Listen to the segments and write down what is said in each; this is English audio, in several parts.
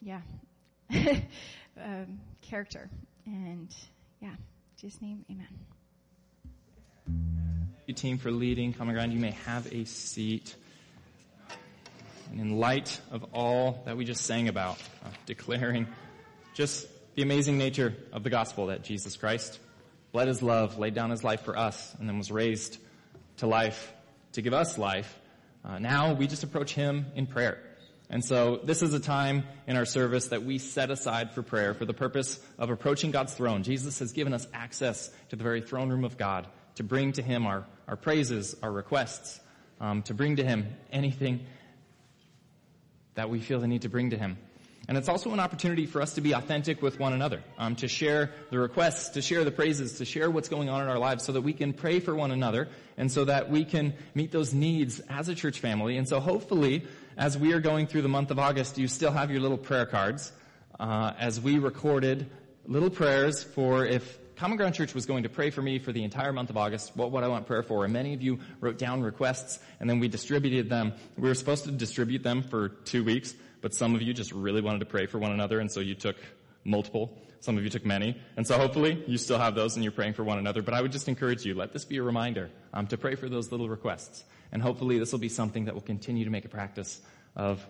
yeah, um, character. And yeah, just name, amen. You team for leading Common Ground. You may have a seat. And in light of all that we just sang about, uh, declaring just the amazing nature of the gospel that Jesus Christ bled his love, laid down his life for us, and then was raised to life to give us life, uh, now we just approach him in prayer. And so this is a time in our service that we set aside for prayer for the purpose of approaching God's throne. Jesus has given us access to the very throne room of God to bring to him our, our praises, our requests, um, to bring to him anything that we feel the need to bring to him. And it's also an opportunity for us to be authentic with one another, um, to share the requests, to share the praises, to share what's going on in our lives so that we can pray for one another and so that we can meet those needs as a church family. And so hopefully, as we are going through the month of August, you still have your little prayer cards, uh, as we recorded little prayers for if Common Ground Church was going to pray for me for the entire month of August. What would I want prayer for? And many of you wrote down requests and then we distributed them. We were supposed to distribute them for two weeks, but some of you just really wanted to pray for one another and so you took multiple. Some of you took many. And so hopefully you still have those and you're praying for one another. But I would just encourage you, let this be a reminder um, to pray for those little requests. And hopefully this will be something that we'll continue to make a practice of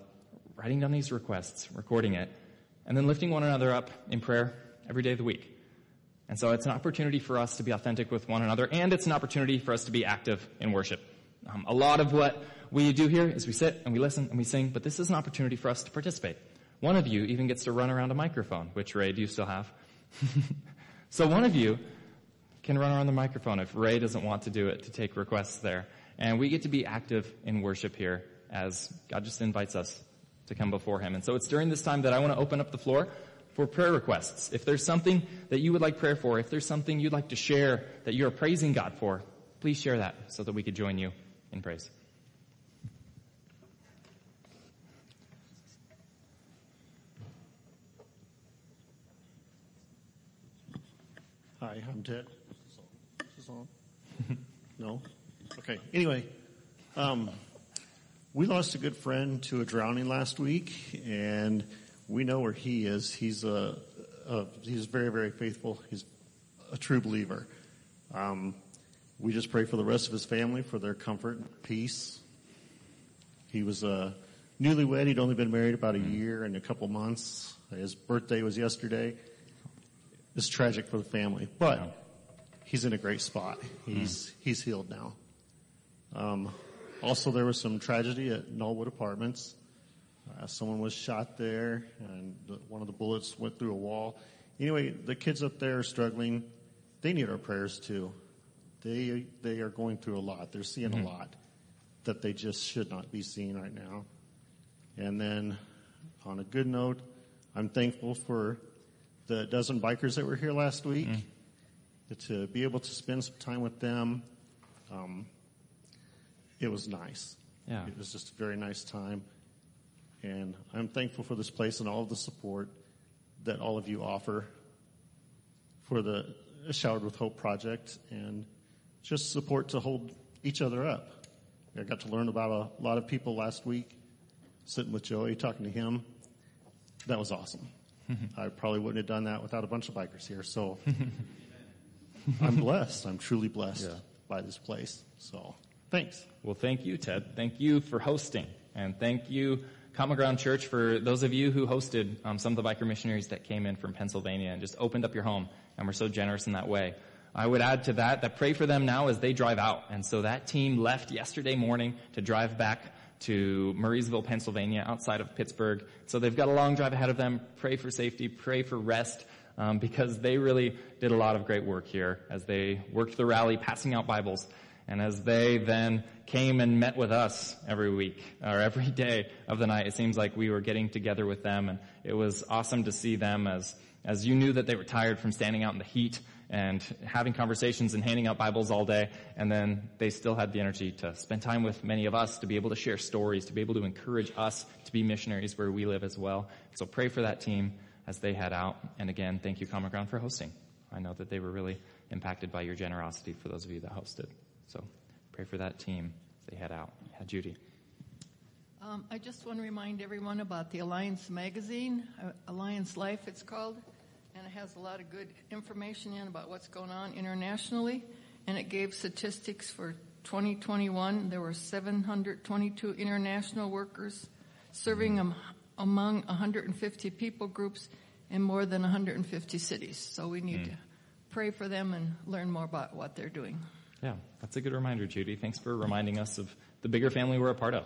writing down these requests, recording it, and then lifting one another up in prayer every day of the week. And so it's an opportunity for us to be authentic with one another, and it's an opportunity for us to be active in worship. Um, a lot of what we do here is we sit and we listen and we sing, but this is an opportunity for us to participate. One of you even gets to run around a microphone, which Ray, do you still have? so one of you can run around the microphone if Ray doesn't want to do it to take requests there. And we get to be active in worship here as God just invites us to come before Him. And so it's during this time that I want to open up the floor for prayer requests. If there's something that you would like prayer for, if there's something you'd like to share that you're praising God for, please share that so that we could join you in praise. Hi, I'm Ted. Is this on? no? Okay. Anyway, um, we lost a good friend to a drowning last week, and we know where he is. He's a, a he's very very faithful. He's a true believer. Um, we just pray for the rest of his family for their comfort and peace. He was a newlywed. He'd only been married about a year and a couple months. His birthday was yesterday. It's tragic for the family, but he's in a great spot. He's he's healed now. Um, also, there was some tragedy at Knollwood Apartments. Uh, someone was shot there, and one of the bullets went through a wall. Anyway, the kids up there are struggling. They need our prayers too. They they are going through a lot. They're seeing mm-hmm. a lot that they just should not be seeing right now. And then, on a good note, I'm thankful for the dozen bikers that were here last week. mm To be able to spend some time with them, um, it was nice. Yeah. It was just a very nice time. And I'm thankful for this place and all of the support that all of you offer for the Showered with Hope project and just support to hold each other up. I got to learn about a lot of people last week, sitting with Joey, talking to him. That was awesome. I probably wouldn't have done that without a bunch of bikers here. So I'm blessed. I'm truly blessed yeah. by this place. So thanks. Well, thank you, Ted. Thank you for hosting and thank you Common Ground Church for those of you who hosted um, some of the biker missionaries that came in from Pennsylvania and just opened up your home and were so generous in that way. I would add to that that pray for them now as they drive out. And so that team left yesterday morning to drive back to Murrysville, Pennsylvania, outside of Pittsburgh. So they've got a long drive ahead of them. Pray for safety, pray for rest, um, because they really did a lot of great work here as they worked the rally, passing out Bibles. And as they then came and met with us every week or every day of the night, it seems like we were getting together with them and it was awesome to see them as, as you knew that they were tired from standing out in the heat and having conversations and handing out Bibles all day. And then they still had the energy to spend time with many of us, to be able to share stories, to be able to encourage us to be missionaries where we live as well. So pray for that team as they head out. And again, thank you Common Ground for hosting. I know that they were really impacted by your generosity for those of you that hosted. So pray for that team as they head out. Yeah, Judy. Um, I just want to remind everyone about the Alliance magazine, uh, Alliance Life it's called, and it has a lot of good information in about what's going on internationally, and it gave statistics for 2021. There were 722 international workers serving am- among 150 people groups in more than 150 cities. So we need to pray for them and learn more about what they're doing. Yeah, that's a good reminder, Judy. Thanks for reminding us of the bigger family we're a part of.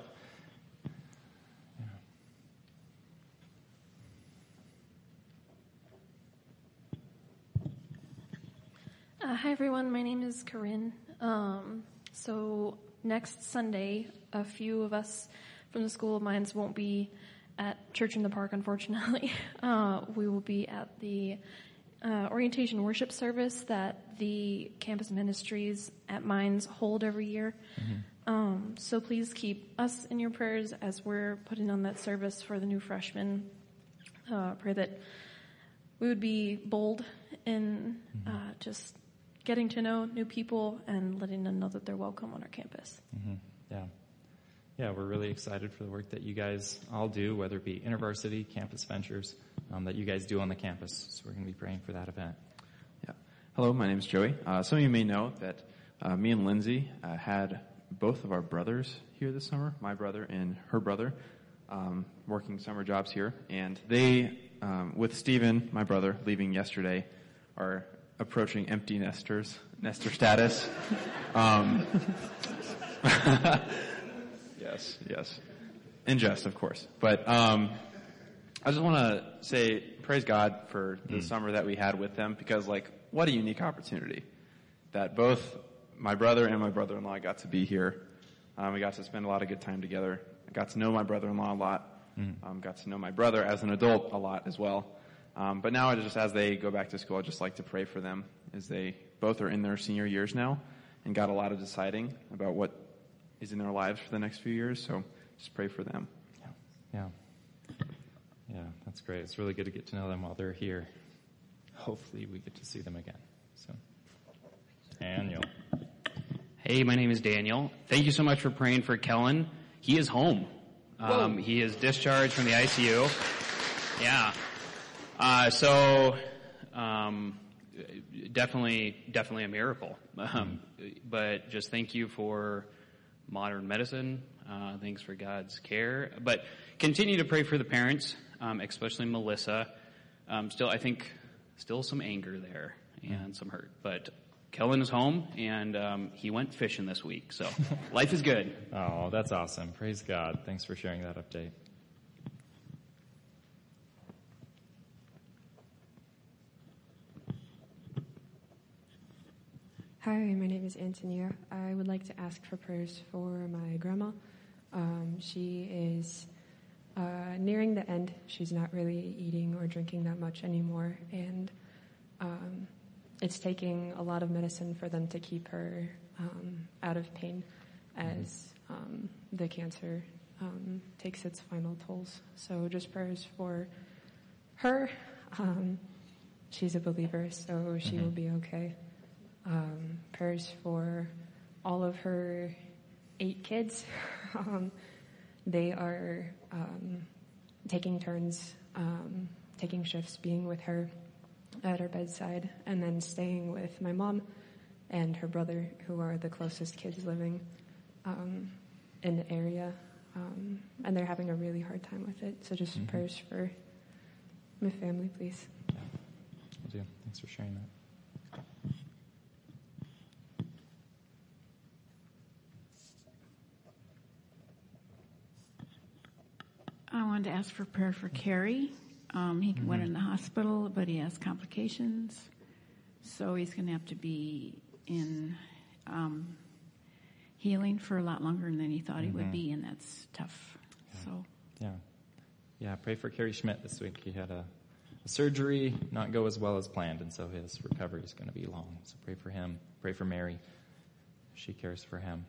Uh, hi, everyone. My name is Corinne. Um, so next Sunday, a few of us from the School of Mines won't be at Church in the Park, unfortunately. Uh, we will be at the uh, orientation worship service that the campus ministries at Mines hold every year. Um, so please keep us in your prayers as we're putting on that service for the new freshmen. Uh, pray that we would be bold in uh, just getting to know new people and letting them know that they're welcome on our campus. hmm Yeah. Yeah, we're really excited for the work that you guys all do, whether it be InterVarsity, Campus Ventures, um, that you guys do on the campus. So we're going to be praying for that event. Yeah. Hello, my name is Joey. Uh, some of you may know that uh, me and Lindsay uh, had both of our brothers here this summer, my brother and her brother, um, working summer jobs here. And they, um, with Stephen, my brother, leaving yesterday, are approaching empty nesters, nester status. Yes, yes. In jest, of course. But um, I just want to say praise God for the summer that we had with them because, like, what a unique opportunity that both my brother and my brother-in-law got to be here. Um, we got to spend a lot of good time together. I got to know my brother-in-law a lot. Um, got to know my brother as an adult a lot as well. Um, but now, I just as they go back to school, I just like to pray for them as they both are in their senior years now and got a lot of deciding about what is in their lives for the next few years. So just pray for them. Yeah. Yeah, Yeah, that's great. It's really good to get to know them while they're here. Hopefully we get to see them again soon. Daniel. Hey, my name is Daniel. Thank you so much for praying for Kellen. He is home. Um, he is discharged from the ICU. Yeah. Uh, so, um, definitely, definitely a miracle. Um, but just thank you for modern medicine. Uh, thanks for God's care. But continue to pray for the parents, um, especially Melissa. Um, still, I think, still some anger there and some hurt. But Kellen is home, and um, he went fishing this week. So life is good. Oh, that's awesome. Praise God. Thanks for sharing that update. Hi, my name is Antonia. I would like to ask for prayers for my grandma. Um, she is uh, nearing the end. She's not really eating or drinking that much anymore, and um, it's taking a lot of medicine for them to keep her um, out of pain as um, the cancer um, takes its final tolls. So, just prayers for her. Um, she's a believer, so she will be okay um, prayers for all of her eight kids. um, they are um, taking turns, um, taking shifts, being with her at her bedside, and then staying with my mom and her brother, who are the closest kids living um, in the area. Um, and they're having a really hard time with it. So just Mhm. prayers for my family, please. Will do. Thanks for sharing that. To ask for prayer for Kerry. Um, he went Mm-hmm. in the hospital, but he has complications, so he's going to have to be in um, healing for a lot longer than he thought he would be, and that's tough. So Yeah. Yeah, pray for Kerry Schmidt this week. He had a, a surgery not go as well as planned, and so his recovery is going to be long. So pray for him. Pray for Mary. She cares for him.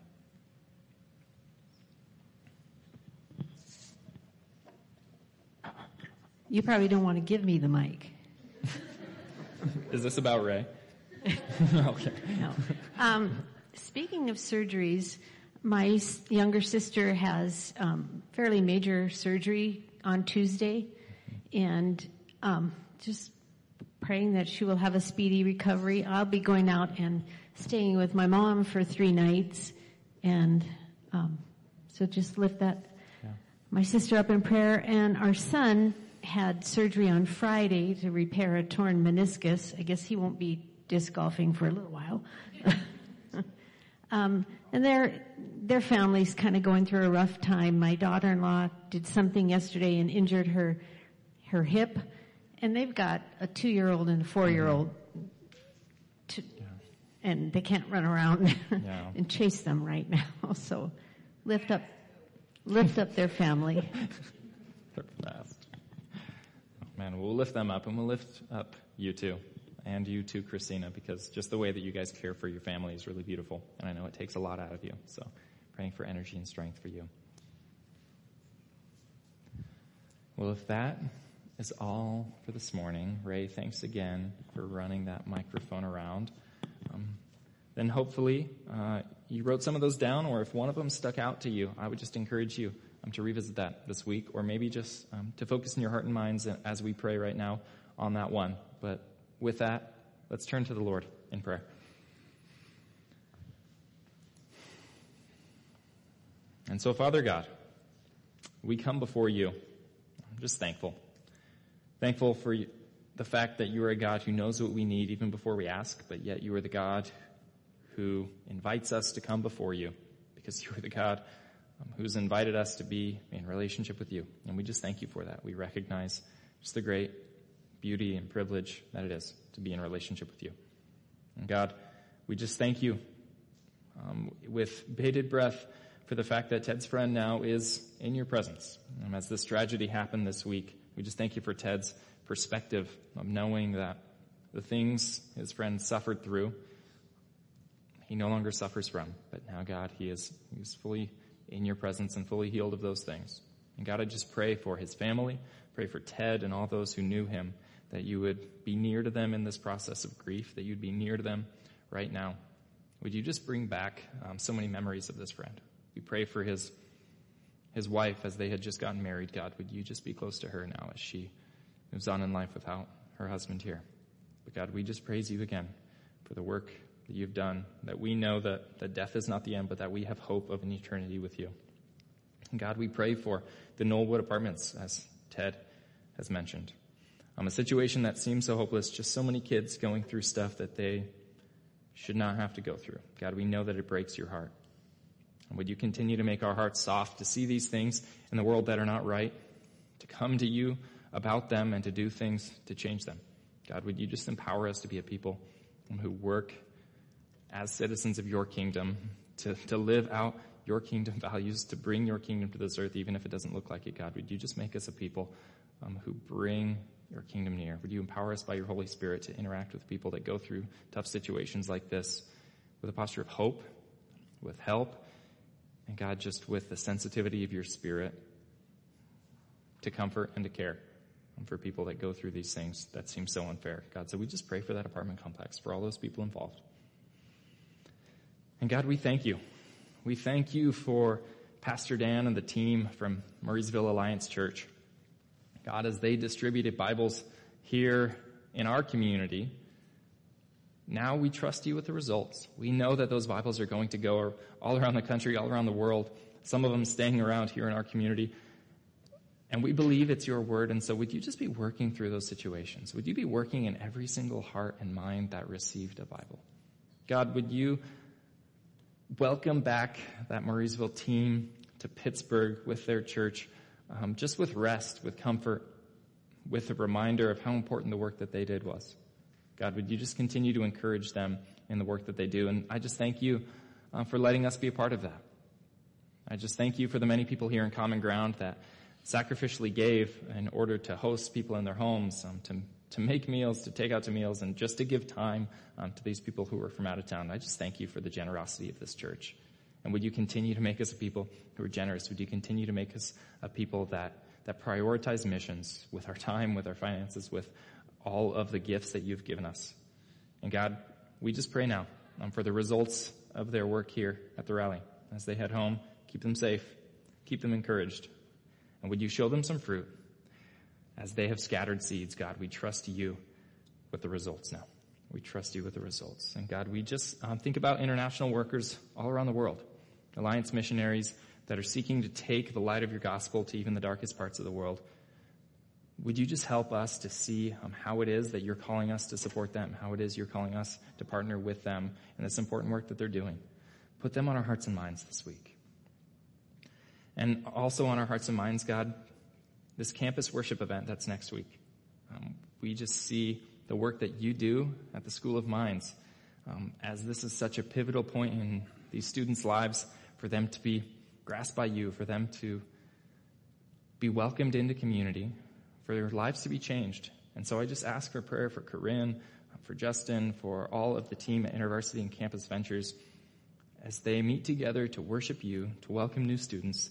You probably don't want to give me the mic. Is this about Ray? okay. No. Um, speaking of surgeries, my younger sister has um, fairly major surgery on Tuesday, and um, just praying that she will have a speedy recovery. I'll be going out and staying with my mom for three nights, and um, so just lift that my sister up in prayer. And our son had surgery on Friday to repair a torn meniscus. I guess he won't be disc golfing for a little while. Um, and their their family's kind of going through a rough time. My daughter-in-law did something yesterday and injured her her hip, and they've got a two-year-old and a four-year-old, to, and they can't run around Yeah. and chase them right now. So lift up lift up their family. They're. Man, we'll lift them up and we'll lift up you too. And you too, Christina, because just the way that you guys care for your family is really beautiful. And I know it takes a lot out of you. So praying for energy and strength for you. Well, if that is all for this morning, Ray, thanks again for running that microphone around. Um, then hopefully uh, you wrote some of those down, or if one of them stuck out to you, I would just encourage you um, to revisit that this week, or maybe just um, to focus in your heart and minds as we pray right now on that one. But with that, let's turn to the Lord in prayer. And so, Father God, we come before you. I'm just thankful. Thankful for the fact that you are a God who knows what we need even before we ask, but yet you are the God who invites us to come before you because you are the God um, who's invited us to be in relationship with you. And we just thank you for that. We recognize just the great beauty and privilege that it is to be in relationship with you. And God, we just thank you um, with bated breath for the fact that Ted's friend now is in your presence. As this tragedy happened this week, we just thank you for Ted's perspective of knowing that the things his friend suffered through, he no longer suffers from. But now, God, he is he's fully in your presence and fully healed of those things. And God, I just pray for his family, pray for Ted and all those who knew him, that you would be near to them in this process of grief, that you'd be near to them right now. Would you just bring back um, so many memories of this friend? We pray for his his wife as they had just gotten married. God, would you just be close to her now as she moves on in life without her husband here? But God, we just praise you again for the work that you've done, that we know that, that death is not the end, but that we have hope of an eternity with you. And God, we pray for the Knollwood apartments, as Ted has mentioned. Um, a situation that seems so hopeless, just so many kids going through stuff that they should not have to go through. God, we know that it breaks your heart. And would you continue to make our hearts soft to see these things in the world that are not right, to come to you about them and to do things to change them? God, would you just empower us to be a people who work as citizens of your kingdom, to, to live out your kingdom values, to bring your kingdom to this earth, even if it doesn't look like it, God? Would you just make us a people um, who bring your kingdom near? Would you empower us by your Holy Spirit to interact with people that go through tough situations like this with a posture of hope, with help, and God, just with the sensitivity of your spirit to comfort and to care for people that go through these things that seem so unfair. God, so we just pray for that apartment complex, for all those people involved. And God, we thank you. We thank you for Pastor Dan and the team from Murrysville Alliance Church. God, as they distributed Bibles here in our community, now we trust you with the results. We know that those Bibles are going to go all around the country, all around the world, some of them staying around here in our community. And we believe it's your word. And so would you just be working through those situations? Would you be working in every single heart and mind that received a Bible? God, would you welcome back that Murrysville team to Pittsburgh with their church, um, just with rest, with comfort, with a reminder of how important the work that they did was. God, would you just continue to encourage them in the work that they do? And I just thank you uh, for letting us be a part of that. I just thank you for the many people here in Common Ground that sacrificially gave in order to host people in their homes, um, to, to make meals, to take out to meals, and just to give time um, to these people who are from out of town. I just thank you for the generosity of this church. And would you continue to make us a people who are generous? Would you continue to make us a people that, that prioritize missions with our time, with our finances, with all of the gifts that you've given us? And God, we just pray now um, for the results of their work here at the rally. as they head home. Keep them safe. Keep them encouraged. And would you show them some fruit? As they have scattered seeds, God, we trust you with the results now. We trust you with the results. And God, we just um, think about international workers all around the world, alliance missionaries that are seeking to take the light of your gospel to even the darkest parts of the world. Would you just help us to see um, how it is that you're calling us to support them, how it is you're calling us to partner with them in this important work that they're doing? Put them on our hearts and minds this week. And also on our hearts and minds, God, this campus worship event that's next week. Um, we just see the work that you do at the School of Mines, um, as this is such a pivotal point in these students' lives for them to be grasped by you, for them to be welcomed into community, for their lives to be changed. And so I just ask for prayer for Corinne, for Justin, for all of the team at InterVarsity and Campus Ventures as they meet together to worship you, to welcome new students.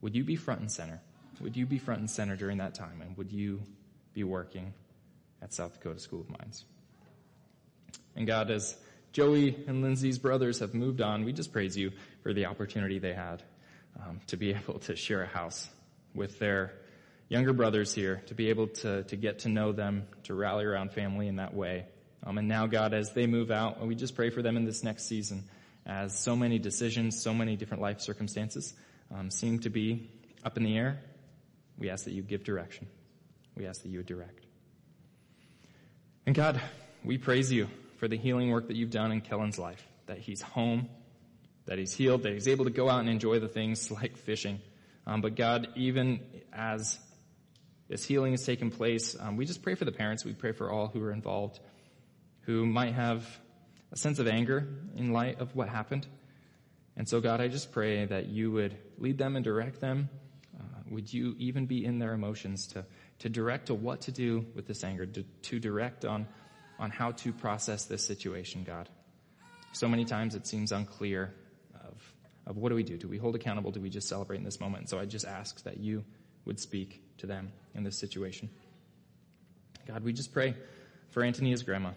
Would you be front and center? Would you be front and center during that time? And would you be working at South Dakota School of Mines? And God, as Joey and Lindsay's brothers have moved on, we just praise you for the opportunity they had um, to be able to share a house with their younger brothers here, to be able to, to get to know them, to rally around family in that way. Um, and now, God, as they move out, we just pray for them in this next season, as so many decisions, so many different life circumstances um, seem to be up in the air. We ask that you give direction. We ask that you direct. And God, we praise you for the healing work that you've done in Kellen's life, that he's home, that he's healed, that he's able to go out and enjoy the things like fishing. Um, but God, even as this healing has taken place, um, we just pray for the parents. We pray for all who are involved, who might have a sense of anger in light of what happened. And so, God, I just pray that you would lead them and direct them. Would you even be in their emotions to, to direct to what to do with this anger, to, to direct on, on how to process this situation, God? So many times it seems unclear of, of what do we do? Do we hold accountable? Do we just celebrate in this moment? And so I just ask that you would speak to them in this situation. God, we just pray for Antonia's grandma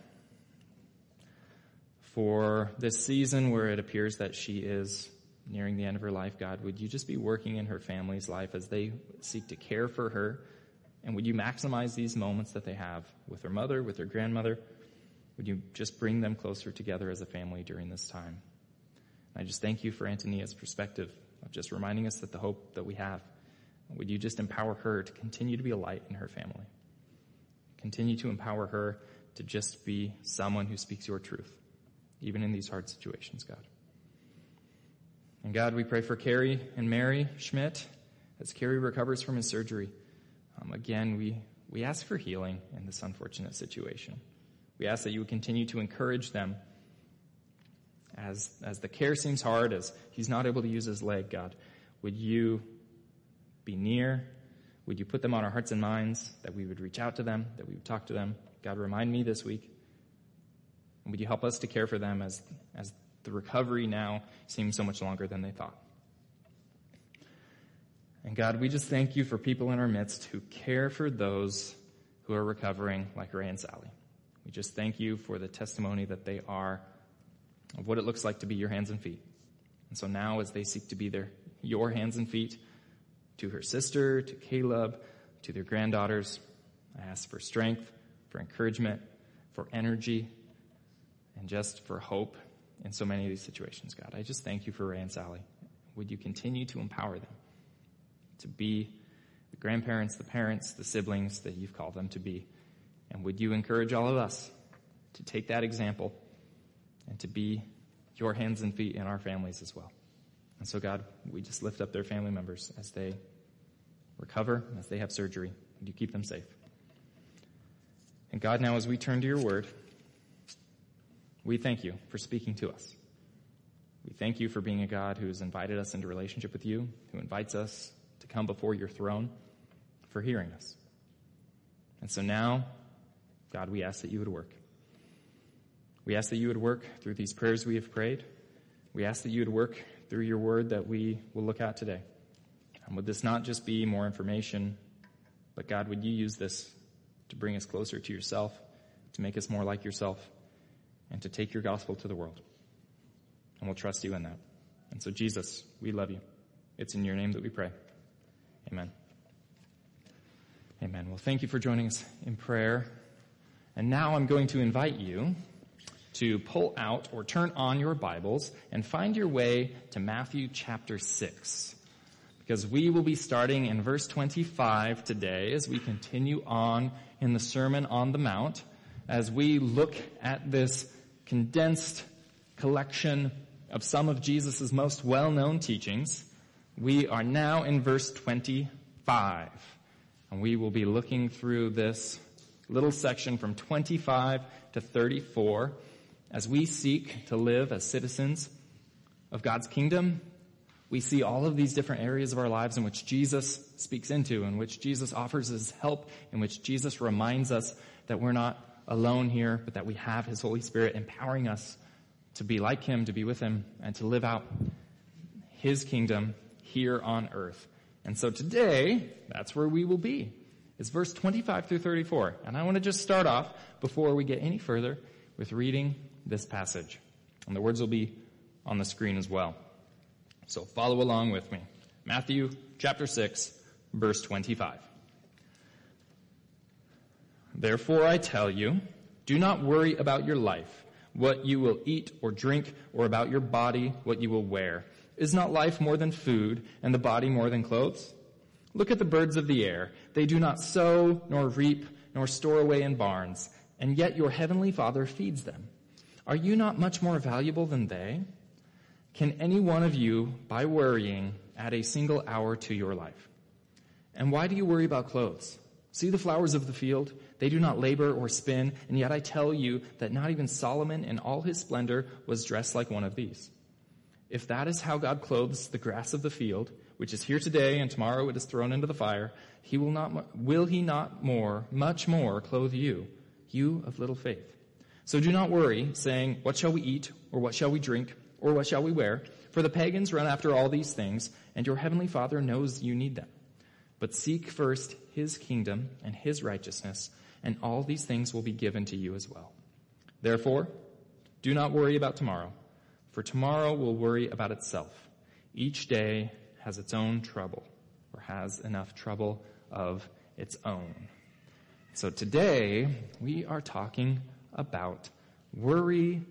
for this season where it appears that she is nearing the end of her life, God, would you just be working in her family's life as they seek to care for her? And would you maximize these moments that they have with her mother, with her grandmother? Would you just bring them closer together as a family during this time? And I just thank you for Antonia's perspective of just reminding us that the hope that we have. Would you just empower her to continue to be a light in her family? Continue to empower her to just be someone who speaks your truth even in these hard situations, God. And God, we pray for Kerry and Mary Schmidt as Kerry recovers from his surgery. Um, again, we, we ask for healing in this unfortunate situation. We ask that you would continue to encourage them as, as the care seems hard, as he's not able to use his leg, God. Would you be near? Would you put them on our hearts and minds that we would reach out to them, that we would talk to them? God, remind me this week and would you help us to care for them as, as the recovery now seems so much longer than they thought? And God, we just thank you for people in our midst who care for those who are recovering, like Ray and Sally. We just thank you for the testimony that they are of what it looks like to be your hands and feet. And so now, as they seek to be their, your hands and feet to her sister, to Caleb, to their granddaughters, I ask for strength, for encouragement, for energy, and just for hope in so many of these situations, God. I just thank you for Ray and Sally. Would you continue to empower them to be the grandparents, the parents, the siblings that you've called them to be? And would you encourage all of us to take that example and to be your hands and feet in our families as well? And so, God, we just lift up their family members as they recover, as they have surgery. Would you keep them safe? And God, now as we turn to your word, we thank you for speaking to us. We thank you for being a God who has invited us into relationship with you, who invites us to come before your throne, for hearing us. And so now, God, we ask that you would work. We ask that you would work through these prayers we have prayed. We ask that you would work through your word that we will look at today. And would this not just be more information, but God, would you use this to bring us closer to yourself, to make us more like yourself? And to take your gospel to the world. And we'll trust you in that. And so, Jesus, we love you. It's in your name that we pray. Amen. Amen. Well, thank you for joining us in prayer. And now I'm going to invite you to pull out or turn on your Bibles and find your way to Matthew chapter 6. Because we will be starting in verse 25 today as we continue on in the Sermon on the Mount, as we look at this condensed collection of some of Jesus' most well-known teachings. We are now in verse 25. And we will be looking through this little section from 25 to 34 as we seek to live as citizens of God's kingdom. We see all of these different areas of our lives in which Jesus speaks into, in which Jesus offers his help, in which Jesus reminds us that we're not alone here, but that we have his Holy Spirit empowering us to be like him, to be with him, and to live out his kingdom here on earth. And so today, that's where we will be. It's verse 25 through 34. And I want to just start off before we get any further with reading this passage. And the words will be on the screen as well. So follow along with me. Matthew chapter 6, verse 25. Therefore I tell you, do not worry about your life, what you will eat or drink, or about your body, what you will wear. Is not life more than food, and the body more than clothes? Look at the birds of the air. They do not sow, nor reap, nor store away in barns, and yet your heavenly Father feeds them. Are you not much more valuable than they? Can any one of you, by worrying, add a single hour to your life? And why do you worry about clothes? See the flowers of the field? They do not labor or spin, and yet I tell you that not even Solomon in all his splendor was dressed like one of these. If that is how God clothes the grass of the field, which is here today and tomorrow it is thrown into the fire, he will not, will he not more, much more clothe you, you of little faith? So do not worry, saying, what shall we eat, or what shall we drink, or what shall we wear? For the pagans run after all these things, and your heavenly Father knows you need them. But seek first his kingdom and his righteousness, and all these things will be given to you as well. Therefore, do not worry about tomorrow, for tomorrow will worry about itself. Each day has its own trouble, or has enough trouble of its own. So today, we are talking about worry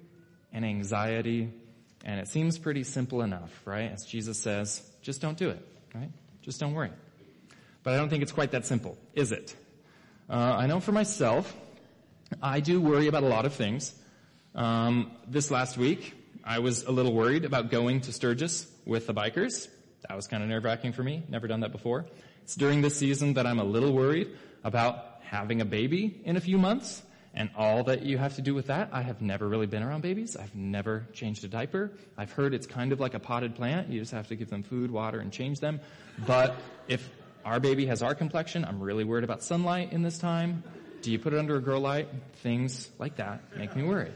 and anxiety, and it seems pretty simple enough, right? As Jesus says, just don't do it, right? Just don't worry. But I don't think it's quite that simple, is it? Uh, I know for myself, I do worry about a lot of things. Um, this last week, I was a little worried about going to Sturgis with the bikers. That was kind of nerve-wracking for me. Never done that before. It's during this season that I'm a little worried about having a baby in a few months and all that you have to do with that. I have never really been around babies. I've never changed a diaper. I've heard it's kind of like a potted plant. You just have to give them food, water, and change them. But if our baby has our complexion, I'm really worried about sunlight in this time. Do you put it under a grow light? Things like that make me worry.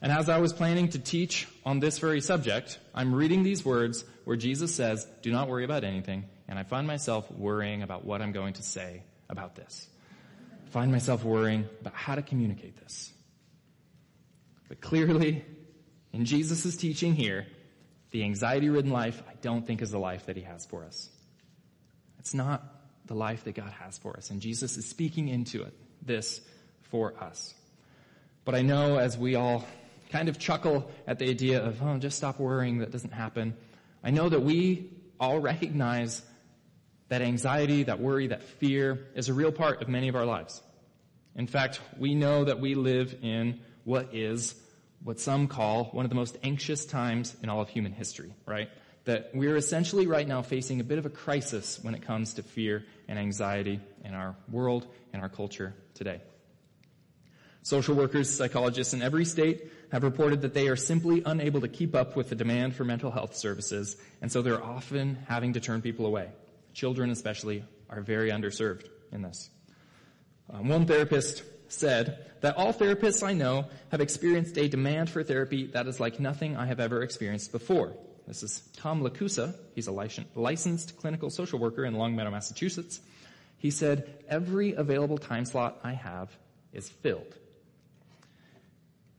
And as I was planning to teach on this very subject, I'm reading these words where Jesus says, do not worry about anything. And I find myself worrying about what I'm going to say about this find myself worrying about how to communicate this. But clearly, in Jesus' teaching here, the anxiety ridden life, I don't think is the life that he has for us. It's not the life that God has for us. And Jesus is speaking into it, this for us. But I know as we all kind of chuckle at the idea of, oh, just stop worrying, that doesn't happen. I know that we all recognize that anxiety, that worry, that fear is a real part of many of our lives. In fact, we know that we live in what is what some call one of the most anxious times in all of human history, right? That we're essentially right now facing a bit of a crisis when it comes to fear and anxiety in our world and our culture today. Social workers, psychologists in every state have reported that they are simply unable to keep up with the demand for mental health services, and so they're often having to turn people away. Children especially are very underserved in this. Um, one therapist said that all therapists I know have experienced a demand for therapy that is like nothing I have ever experienced before. This is Tom Lacusa. He's a licensed clinical social worker in Longmeadow, Massachusetts. He said, every available time slot I have is filled.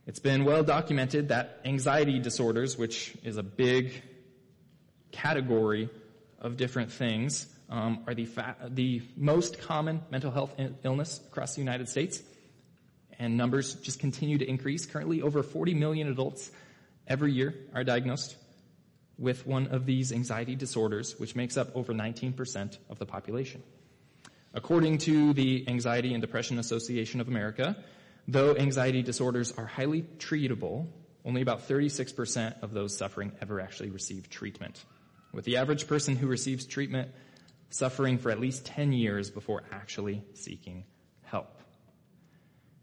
It's been well documented that anxiety disorders, which is a big category of different things, um, are the, fa- the most common mental health illness across the United States. And numbers just continue to increase. Currently, over 40 million adults every year are diagnosed with one of these anxiety disorders, which makes up over 19% of the population. According to the Anxiety and Depression Association of America, Though anxiety disorders are highly treatable, only about 36% of those suffering ever actually receive treatment. With the average person who receives treatment suffering for at least 10 years before actually seeking.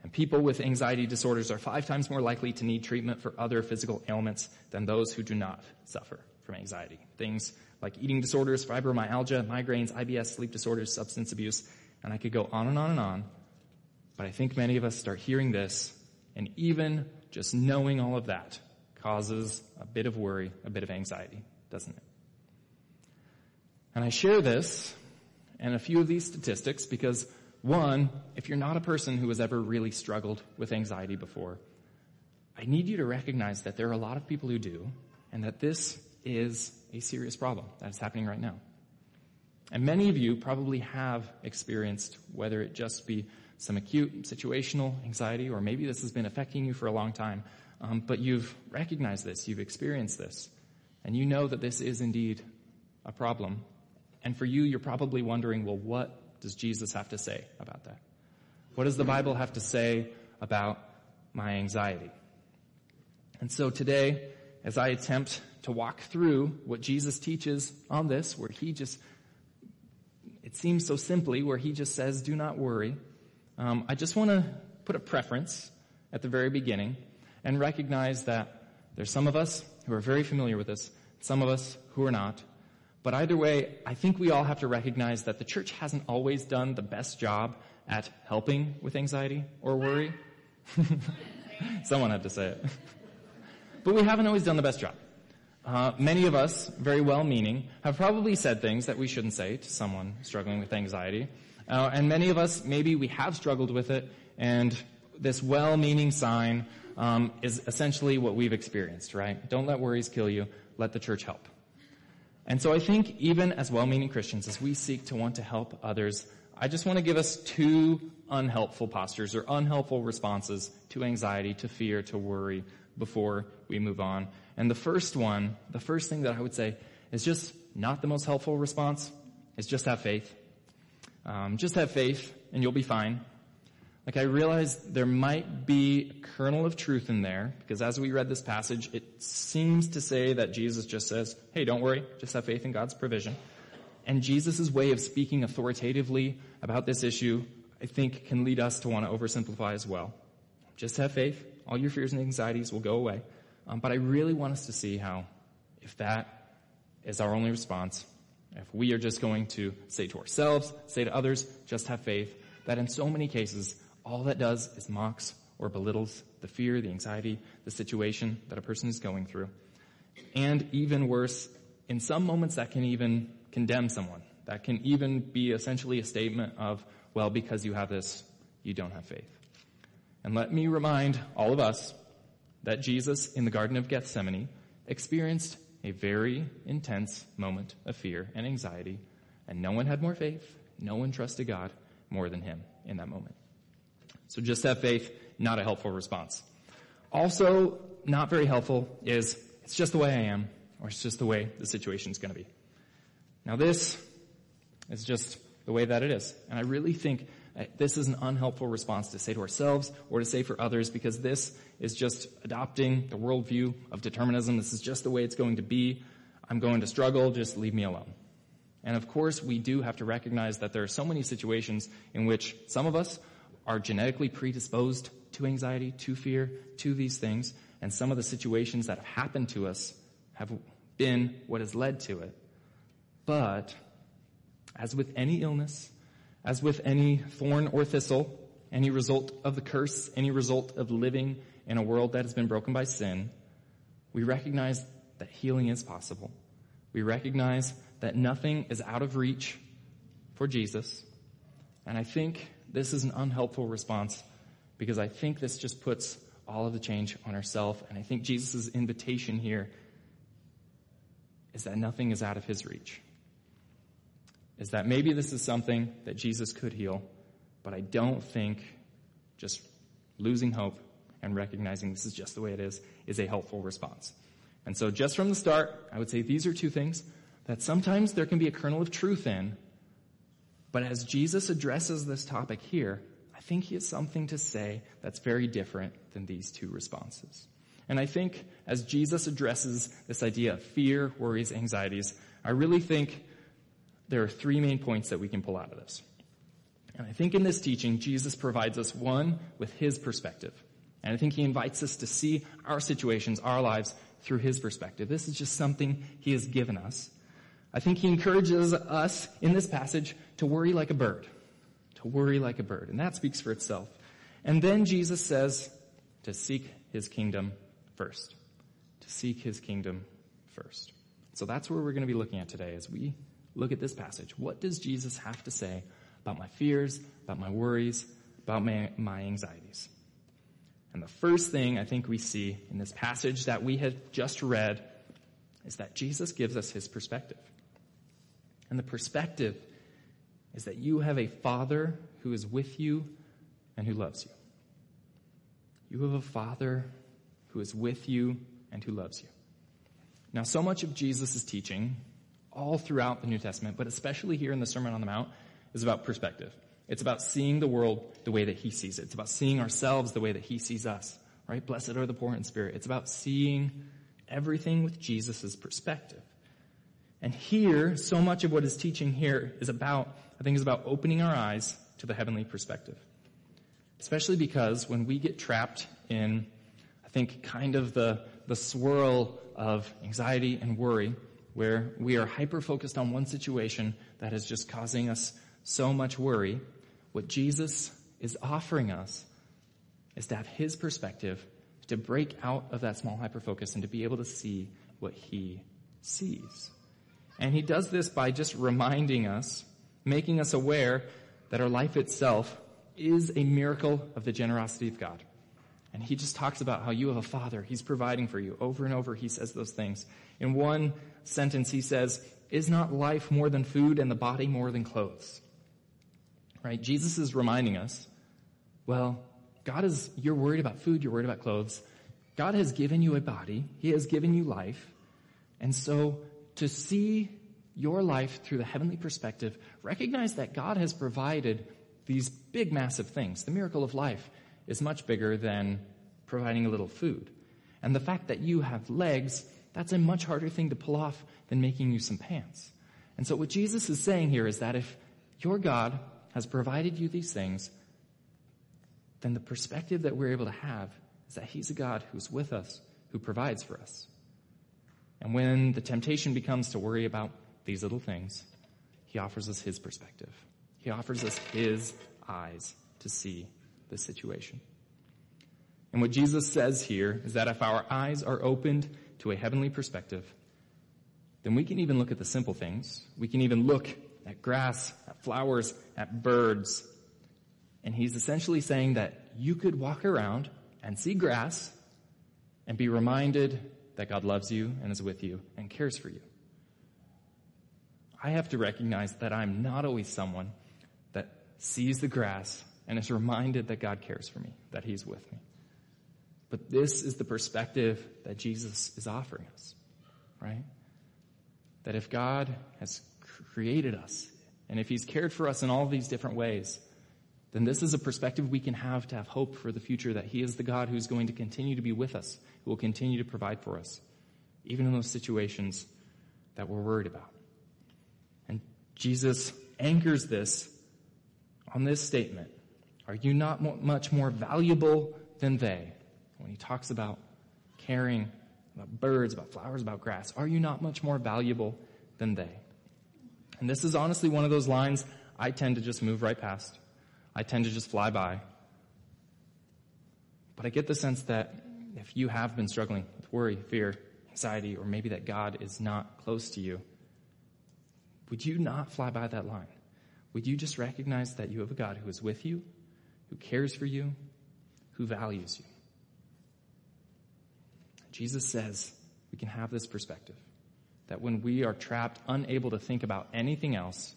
And people with anxiety disorders are five times more likely to need treatment for other physical ailments than those who do not suffer from anxiety. Things like eating disorders, fibromyalgia, migraines, IBS, sleep disorders, substance abuse, and I could go on and on and on but I think many of us start hearing this, and even just knowing all of that causes a bit of worry, a bit of anxiety, doesn't it? And I share this and a few of these statistics because one, if you're not a person who has ever really struggled with anxiety before, I need you to recognize that there are a lot of people who do, and that this is a serious problem that is happening right now. And many of you probably have experienced, whether it just be some acute situational anxiety, or maybe this has been affecting you for a long time, um, but you've recognized this, you've experienced this, and you know that this is indeed a problem. And for you, you're probably wondering, well, what does Jesus have to say about that? What does the Bible have to say about my anxiety? And so today, as I attempt to walk through what Jesus teaches on this, where he just, it seems so simply, where he just says, do not worry, um, I just want to put a preference at the very beginning and recognize that there's some of us who are very familiar with this, some of us who are not. But either way, I think we all have to recognize that the church hasn't always done the best job at helping with anxiety or worry. Someone had to say it. but we haven't always done the best job. Uh, many of us, very well meaning, have probably said things that we shouldn't say to someone struggling with anxiety. Uh, and many of us, maybe we have struggled with it, and this well-meaning sign um, is essentially what we've experienced, right? Don't let worries kill you. Let the church help. And so I think even as well-meaning Christians, as we seek to want to help others, I just want to give us two unhelpful postures or unhelpful responses to anxiety, to fear, to worry before we move on. And the first one, the first thing that I would say is just not the most helpful response, is just have faith. Um, just have faith and you'll be fine. Like I realize there might be a kernel of truth in there because as we read this passage, it seems to say that Jesus just says, hey, don't worry, just have faith in God's provision. And Jesus' way of speaking authoritatively about this issue, I think can lead us to want to oversimplify as well. Just have faith. All your fears and anxieties will go away. Um, but I really want us to see how, if that is our only response, if we are just going to say to ourselves, say to others, just have faith, that in so many cases, all that does is mocks or belittles the fear, the anxiety, the situation that a person is going through. And even worse, in some moments that can even condemn someone. That can even be essentially a statement of, well, because you have this, you don't have faith. And let me remind all of us that Jesus in the Garden of Gethsemane experienced a very intense moment of fear and anxiety, and no one had more faith, no one trusted God more than him in that moment. So just have faith, not a helpful response. Also, not very helpful is, it's just the way I am, or it's just the way the situation's gonna be. Now this is just the way that it is. And I really think uh, this is an unhelpful response to say to ourselves or to say for others because this is just adopting the worldview of determinism. This is just the way it's going to be. I'm going to struggle. Just leave me alone. And of course, we do have to recognize that there are so many situations in which some of us are genetically predisposed to anxiety, to fear, to these things. And some of the situations that have happened to us have been what has led to it. But as with any illness, as with any thorn or thistle, any result of the curse, any result of living in a world that has been broken by sin, we recognize that healing is possible. We recognize that nothing is out of reach for Jesus. And I think this is an unhelpful response because I think this just puts all of the change on ourselves. And I think Jesus' invitation here is that nothing is out of his reach. Is that maybe this is something that Jesus could heal, but I don't think just losing hope and recognizing this is just the way it is is a helpful response. And so just from the start, I would say these are two things that sometimes there can be a kernel of truth in, but as Jesus addresses this topic here, I think he has something to say that's very different than these two responses. And I think as Jesus addresses this idea of fear, worries, anxieties, I really think there are three main points that we can pull out of this. And I think in this teaching, Jesus provides us one with his perspective. And I think he invites us to see our situations, our lives through his perspective. This is just something he has given us. I think he encourages us in this passage to worry like a bird. To worry like a bird. And that speaks for itself. And then Jesus says to seek his kingdom first. To seek his kingdom first. So that's where we're going to be looking at today as we look at this passage. What does Jesus have to say about my fears, about my worries, about my, my anxieties? And the first thing I think we see in this passage that we have just read is that Jesus gives us his perspective. And the perspective is that you have a father who is with you and who loves you. You have a father who is with you and who loves you. Now, so much of Jesus' teaching, all throughout the New Testament, but especially here in the Sermon on the Mount, is about perspective. It's about seeing the world the way that he sees it. It's about seeing ourselves the way that he sees us, right? Blessed are the poor in spirit. It's about seeing everything with Jesus' perspective. And here, so much of what his teaching here is about, I think is about opening our eyes to the heavenly perspective. Especially because when we get trapped in I think, kind of the, the swirl of anxiety and worry, where we are hyper focused on one situation that is just causing us so much worry. What Jesus is offering us is to have his perspective, to break out of that small hyper focus and to be able to see what he sees. And he does this by just reminding us, making us aware that our life itself is a miracle of the generosity of God. And he just talks about how you have a father. He's providing for you. Over and over, he says those things. In one sentence, he says, Is not life more than food and the body more than clothes? Right? Jesus is reminding us, well, God is, you're worried about food, you're worried about clothes. God has given you a body. He has given you life. And so to see your life through the heavenly perspective, recognize that God has provided these big, massive things. The miracle of life is much bigger than providing a little food. And the fact that you have legs, that's a much harder thing to pull off than making you some pants. And so what Jesus is saying here is that if your God has provided you these things, then the perspective that we're able to have is that He's a God who's with us, who provides for us. And when the temptation becomes to worry about these little things, He offers us His perspective. He offers us His eyes to see the situation. And what Jesus says here is that if our eyes are opened to a heavenly perspective, then we can even look at the simple things. We can even look at grass, at flowers, at birds. And he's essentially saying that you could walk around and see grass and be reminded that God loves you and is with you and cares for you. I have to recognize that I'm not always someone that sees the grass and is reminded that God cares for me, that He's with me. But this is the perspective that Jesus is offering us, right? That if God has created us, and if He's cared for us in all these different ways, then this is a perspective we can have to have hope for the future that He is the God who's going to continue to be with us, who will continue to provide for us, even in those situations that we're worried about. And Jesus anchors this on this statement are you not much more valuable than they? When he talks about caring about birds, about flowers, about grass, are you not much more valuable than they? And this is honestly one of those lines I tend to just move right past. I tend to just fly by. But I get the sense that if you have been struggling with worry, fear, anxiety, or maybe that God is not close to you, would you not fly by that line? Would you just recognize that you have a God who is with you, who cares for you, who values you. Jesus says we can have this perspective that when we are trapped, unable to think about anything else,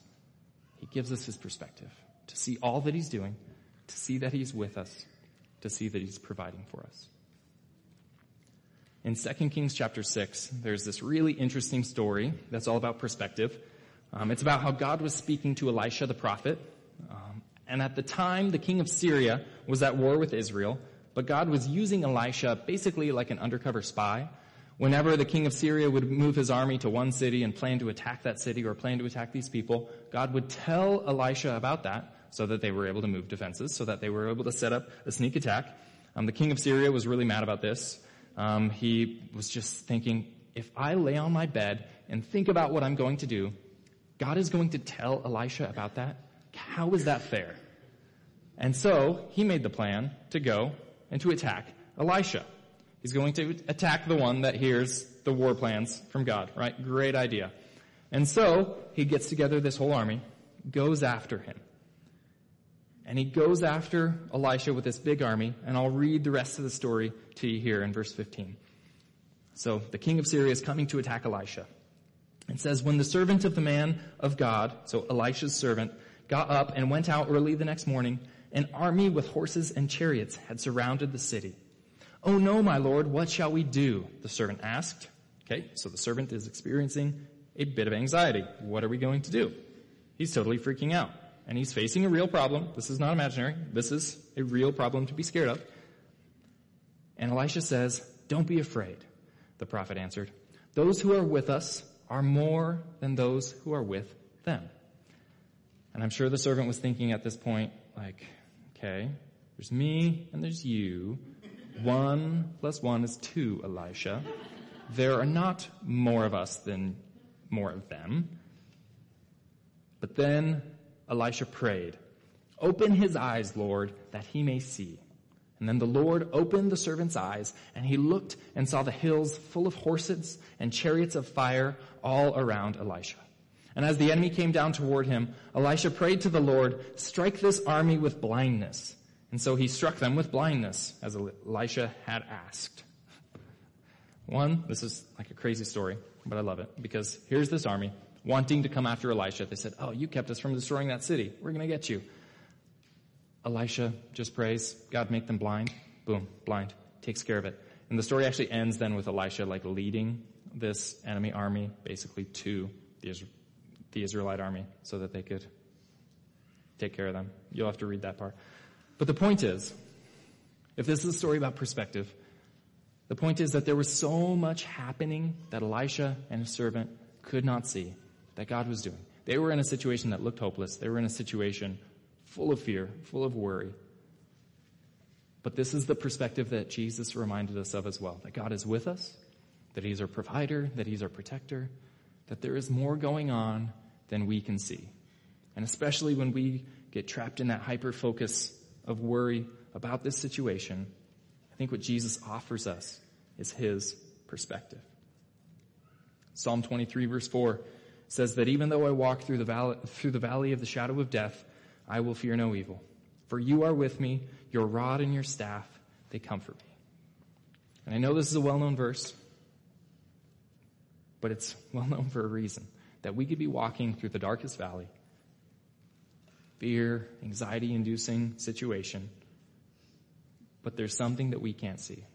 he gives us his perspective to see all that he's doing, to see that he's with us, to see that he's providing for us. In 2 Kings chapter 6, there's this really interesting story that's all about perspective. Um, it's about how God was speaking to Elisha the prophet. Um, and at the time, the king of Syria was at war with Israel, but God was using Elisha basically like an undercover spy. Whenever the king of Syria would move his army to one city and plan to attack that city or plan to attack these people, God would tell Elisha about that so that they were able to move defenses, so that they were able to set up a sneak attack. Um, the king of Syria was really mad about this. Um, he was just thinking, if I lay on my bed and think about what I'm going to do, God is going to tell Elisha about that? How is that fair? And so he made the plan to go and to attack Elisha. He's going to attack the one that hears the war plans from God, right? Great idea. And so he gets together this whole army, goes after him. And he goes after Elisha with this big army, and I'll read the rest of the story to you here in verse 15. So the king of Syria is coming to attack Elisha. It says, when the servant of the man of God, so Elisha's servant, got up and went out early the next morning, an army with horses and chariots had surrounded the city. Oh no, my lord, what shall we do? The servant asked. Okay, so the servant is experiencing a bit of anxiety. What are we going to do? He's totally freaking out and he's facing a real problem. This is not imaginary. This is a real problem to be scared of. And Elisha says, Don't be afraid. The prophet answered, Those who are with us are more than those who are with them. And I'm sure the servant was thinking at this point, like, okay, there's me and there's you. One plus one is two, Elisha. There are not more of us than more of them. But then Elisha prayed, Open his eyes, Lord, that he may see. And then the Lord opened the servant's eyes, and he looked and saw the hills full of horses and chariots of fire all around Elisha. And as the enemy came down toward him, Elisha prayed to the Lord, Strike this army with blindness. And so he struck them with blindness, as Elisha had asked. One, this is like a crazy story, but I love it, because here's this army wanting to come after Elisha. They said, Oh, you kept us from destroying that city. We're going to get you. Elisha just prays, God, make them blind. Boom, blind. Takes care of it. And the story actually ends then with Elisha like leading this enemy army basically to the, Israelite army so that they could take care of them. You'll have to read that part. But the point is, if this is a story about perspective, the point is that there was so much happening that Elisha and his servant could not see that God was doing. They were in a situation that looked hopeless. They were in a situation full of fear, full of worry. But this is the perspective that Jesus reminded us of as well that God is with us, that He's our provider, that He's our protector, that there is more going on than we can see. And especially when we get trapped in that hyper focus of worry about this situation, I think what Jesus offers us is His perspective. Psalm 23 verse 4 says that even though I walk through the valley, through the valley of the shadow of death, I will fear no evil. For you are with me, your rod and your staff, they comfort me. And I know this is a well-known verse, but it's well known for a reason. That we could be walking through the darkest valley, fear, anxiety inducing situation, but there's something that we can't see.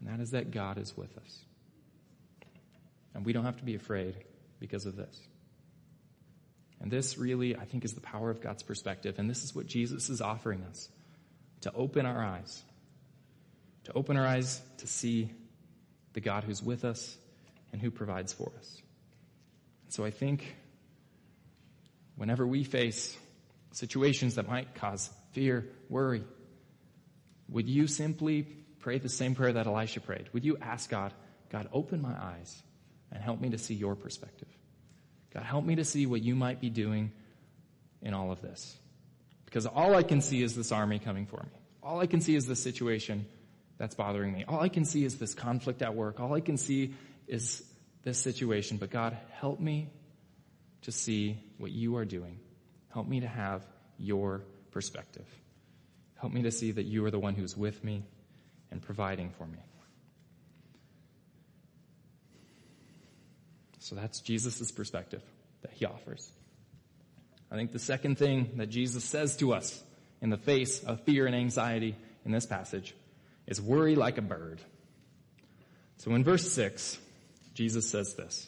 And that is that God is with us. And we don't have to be afraid because of this. And this really, I think, is the power of God's perspective. And this is what Jesus is offering us to open our eyes, to open our eyes to see the God who's with us and who provides for us. So I think whenever we face situations that might cause fear, worry, would you simply pray the same prayer that Elisha prayed? Would you ask God, God, open my eyes and help me to see your perspective? God, help me to see what you might be doing in all of this. Because all I can see is this army coming for me. All I can see is this situation that's bothering me. All I can see is this conflict at work. All I can see is this situation. But God, help me to see what you are doing. Help me to have your perspective. Help me to see that you are the one who's with me and providing for me. So that's Jesus' perspective that he offers. I think the second thing that Jesus says to us in the face of fear and anxiety in this passage is worry like a bird. So in verse 6, Jesus says this.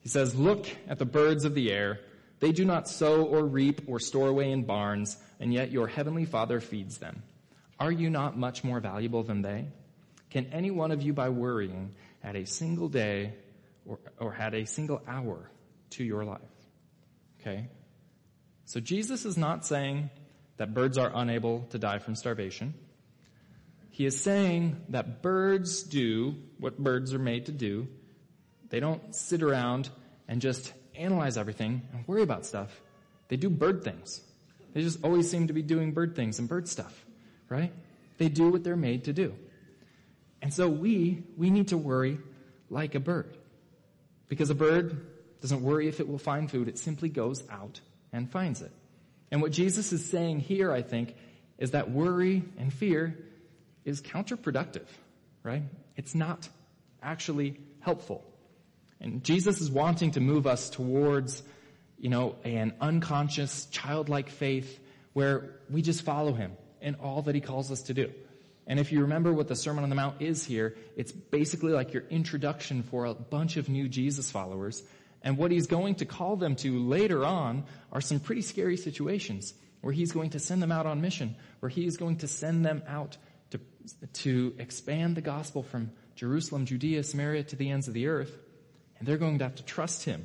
He says, Look at the birds of the air. They do not sow or reap or store away in barns, and yet your heavenly Father feeds them. Are you not much more valuable than they? Can any one of you, by worrying, add a single day or, or add a single hour to your life? Okay? So Jesus is not saying that birds are unable to die from starvation. He is saying that birds do what birds are made to do. They don't sit around and just analyze everything and worry about stuff. They do bird things. They just always seem to be doing bird things and bird stuff, right? They do what they're made to do. And so we, we need to worry like a bird. Because a bird doesn't worry if it will find food. It simply goes out and finds it. And what Jesus is saying here, I think, is that worry and fear is counterproductive, right? It's not actually helpful. And Jesus is wanting to move us towards, you know, an unconscious, childlike faith where we just follow him in all that he calls us to do. And if you remember what the Sermon on the Mount is here, it's basically like your introduction for a bunch of new Jesus followers. And what he's going to call them to later on are some pretty scary situations where he's going to send them out on mission, where he is going to send them out to, to expand the gospel from Jerusalem, Judea, Samaria to the ends of the earth. And they're going to have to trust him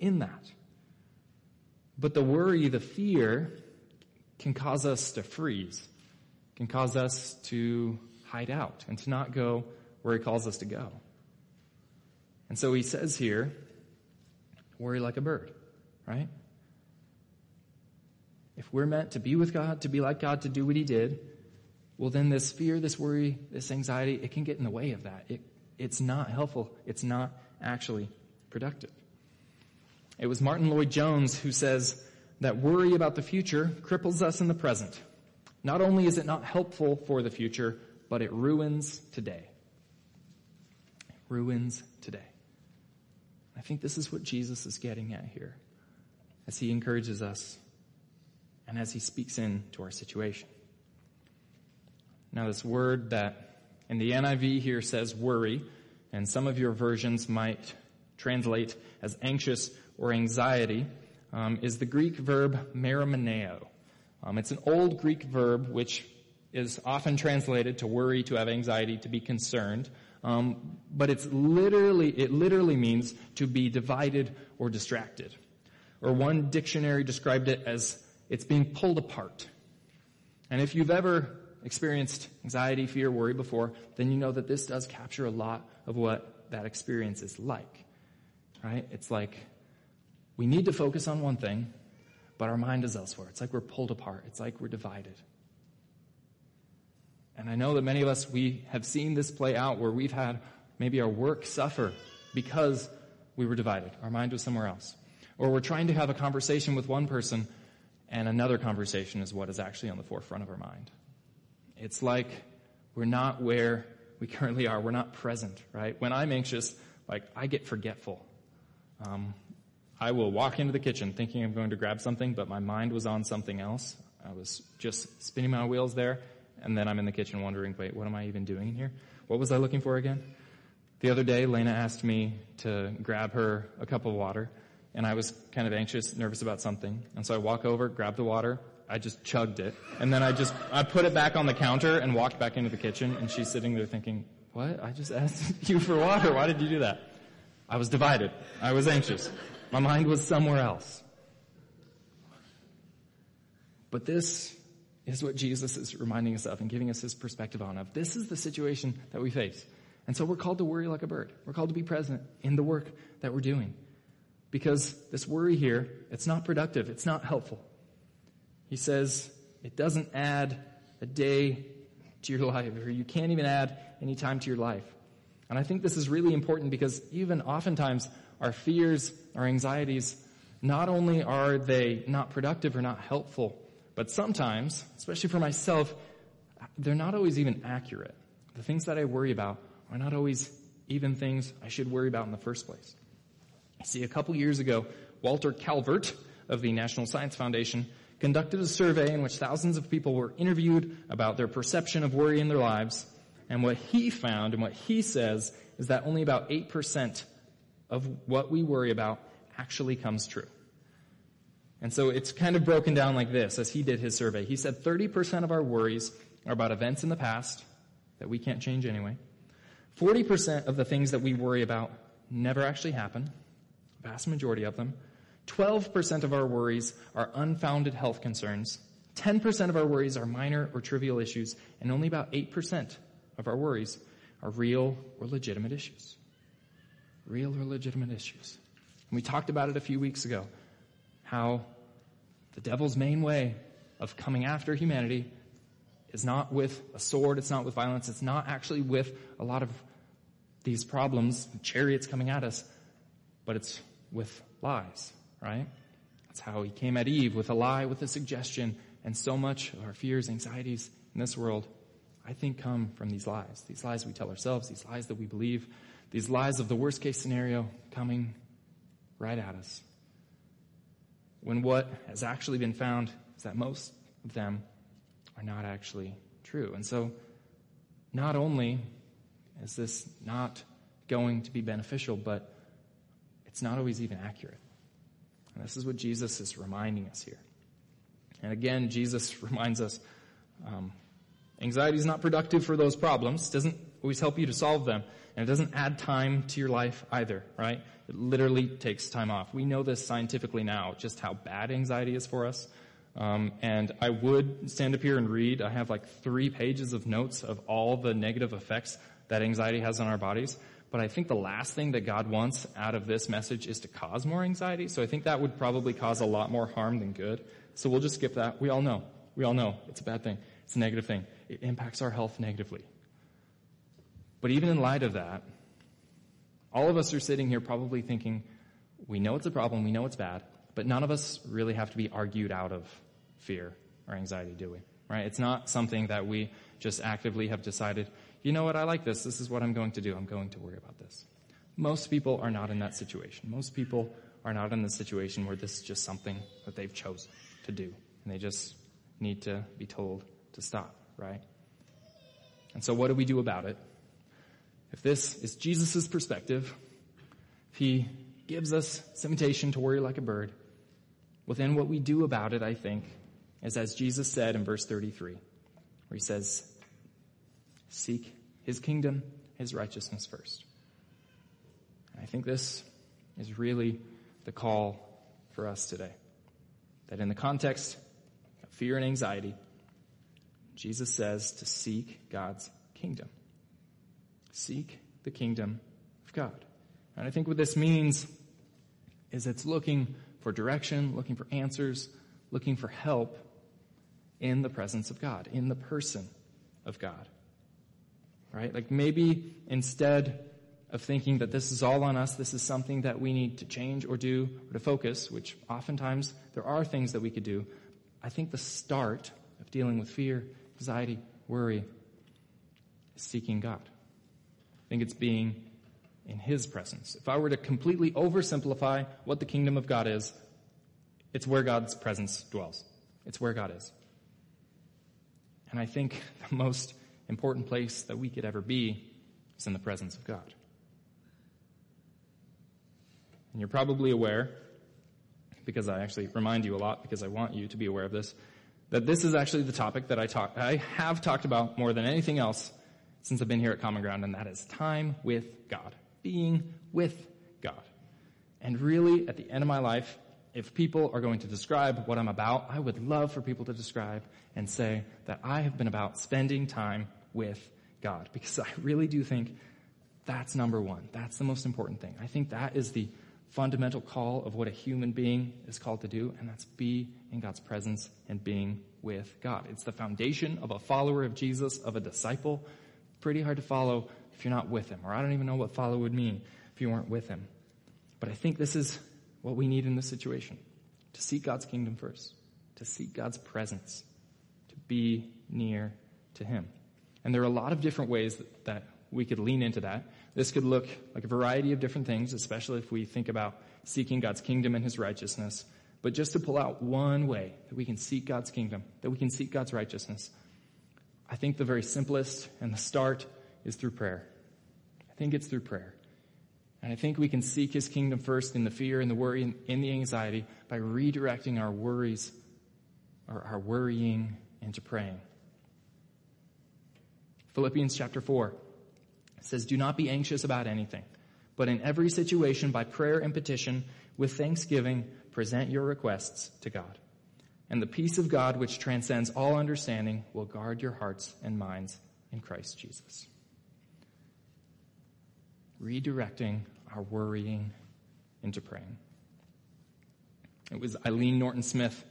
in that. But the worry, the fear, can cause us to freeze, can cause us to hide out and to not go where he calls us to go. And so he says here, worry like a bird, right? If we're meant to be with God, to be like God, to do what he did, well then this fear, this worry, this anxiety, it can get in the way of that. It, it's not helpful. It's not actually productive. It was Martyn Lloyd-Jones who says that worry about the future cripples us in the present. Not only is it not helpful for the future, but it ruins today. It ruins today. I think this is what Jesus is getting at here as he encourages us and as he speaks into our situation. Now, this word that in the NIV here says worry, and some of your versions might translate as anxious or anxiety, um, is the Greek verb merimneo. Um, it's an old Greek verb which is often translated to worry, to have anxiety, to be concerned. Um, but it's literally, it literally means to be divided or distracted. Or one dictionary described it as it's being pulled apart. And if you've ever experienced anxiety, fear, worry before, then you know that this does capture a lot of what that experience is like. Right? It's like we need to focus on one thing, but our mind is elsewhere. It's like we're pulled apart. It's like we're divided. And I know that many of us, we have seen this play out where we've had maybe our work suffer because we were divided. Our mind was somewhere else. Or we're trying to have a conversation with one person and another conversation is what is actually on the forefront of our mind. It's like we're not where we currently are. We're not present, right? When I'm anxious, like I get forgetful. Um, I will walk into the kitchen thinking I'm going to grab something, but my mind was on something else. I was just spinning my wheels there, and then I'm in the kitchen wondering, wait, what am I even doing here? What was I looking for again? The other day, Lena asked me to grab her a cup of water, and I was kind of anxious, nervous about something. And so I walk over, grab the water, I just chugged it, and then I just, I put it back on the counter and walked back into the kitchen, and she's sitting there thinking, what? I just asked you for water. Why did you do that? I was divided. I was anxious. My mind was somewhere else. But this is what Jesus is reminding us of and giving us his perspective on of. This is the situation that we face. And so we're called to worry like a bird. We're called to be present in the work that we're doing. Because this worry here, it's not productive. It's not helpful. He says it doesn't add a day to your life, or you can't even add any time to your life. And I think this is really important because even oftentimes our fears, our anxieties, not only are they not productive or not helpful, but sometimes, especially for myself, they're not always even accurate. The things that I worry about are not always even things I should worry about in the first place. See, a couple years ago, Walter Calvert of the National Science Foundation conducted a survey in which thousands of people were interviewed about their perception of worry in their lives. And what he found and what he says is that only about 8% of what we worry about actually comes true. And so it's kind of broken down like this as he did his survey. He said 30% of our worries are about events in the past that we can't change anyway. 40% of the things that we worry about never actually happen, vast majority of them. 12% of our worries are unfounded health concerns. 10% of our worries are minor or trivial issues, and only about 8% of our worries are real or legitimate issues. Real or legitimate issues. And we talked about it a few weeks ago how the devil's main way of coming after humanity is not with a sword, it's not with violence, it's not actually with a lot of these problems, chariots coming at us, but it's with lies, right? That's how he came at Eve with a lie, with a suggestion, and so much of our fears, anxieties in this world, I think, come from these lies. These lies we tell ourselves, these lies that we believe, these lies of the worst case scenario coming right at us. When what has actually been found is that most of them are not actually true. And so, not only is this not going to be beneficial, but it's not always even accurate. And this is what Jesus is reminding us here. And again, Jesus reminds us um, anxiety is not productive for those problems. Doesn't always help you to solve them. And it doesn't add time to your life either, right? It literally takes time off. We know this scientifically now, just how bad anxiety is for us. Um, and I would stand up here and read. I have like three pages of notes of all the negative effects that anxiety has on our bodies. But I think the last thing that God wants out of this message is to cause more anxiety. So I think that would probably cause a lot more harm than good. So we'll just skip that. We all know. We all know it's a bad thing. It's a negative thing. It impacts our health negatively. But even in light of that, all of us are sitting here probably thinking, we know it's a problem, we know it's bad, but none of us really have to be argued out of fear or anxiety, do we? Right? It's not something that we just actively have decided, you know what, I like this. This is what I'm going to do. I'm going to worry about this. Most people are not in that situation. Most people are not in the situation where this is just something that they've chosen to do. And they just need to be told to stop, right? And so what do we do about it? If this is Jesus' perspective, if he gives us this invitation to worry like a bird, well then what we do about it, I think, is as Jesus said in verse 33, where he says, seek his kingdom, his righteousness first. And I think this is really the call for us today. That in the context of fear and anxiety, Jesus says to seek God's kingdom. Seek the kingdom of God. And I think what this means is it's looking for direction, looking for answers, looking for help in the presence of God, in the person of God right? Like maybe instead of thinking that this is all on us, this is something that we need to change or do or to focus, which oftentimes there are things that we could do. I think the start of dealing with fear, anxiety, worry is seeking God. I think it's being in His presence. If I were to completely oversimplify what the kingdom of God is, it's where God's presence dwells. It's where God is. And I think the most important place that we could ever be is in the presence of God. And you're probably aware, because I actually remind you a lot because I want you to be aware of this, that this is actually the topic that I talk, I have talked about more than anything else since I've been here at Common Ground, and that is time with God. Being with God. And really, at the end of my life, if people are going to describe what I'm about, I would love for people to describe and say that I have been about spending time with God because I really do think that's number one. That's the most important thing. I think that is the fundamental call of what a human being is called to do, and that's be in God's presence and being with God. It's the foundation of a follower of Jesus, of a disciple. Pretty hard to follow if you're not with him, or I don't even know what follow would mean if you weren't with him. But I think this is what we need in this situation to seek God's kingdom first, to seek God's presence, to be near to him. And there are a lot of different ways that, we could lean into that. This could look like a variety of different things, especially if we think about seeking God's kingdom and his righteousness. But just to pull out one way that we can seek God's kingdom, that we can seek God's righteousness, I think the very simplest and the start is through prayer. I think it's through prayer. And I think we can seek his kingdom first in the fear and the worry and in the anxiety by redirecting our worries or our worrying into praying. Philippians chapter 4 says, Do not be anxious about anything, but in every situation by prayer and petition with thanksgiving present your requests to God. And the peace of God, which transcends all understanding, will guard your hearts and minds in Christ Jesus. Redirecting our worrying into praying. It was Eileen Norton Smith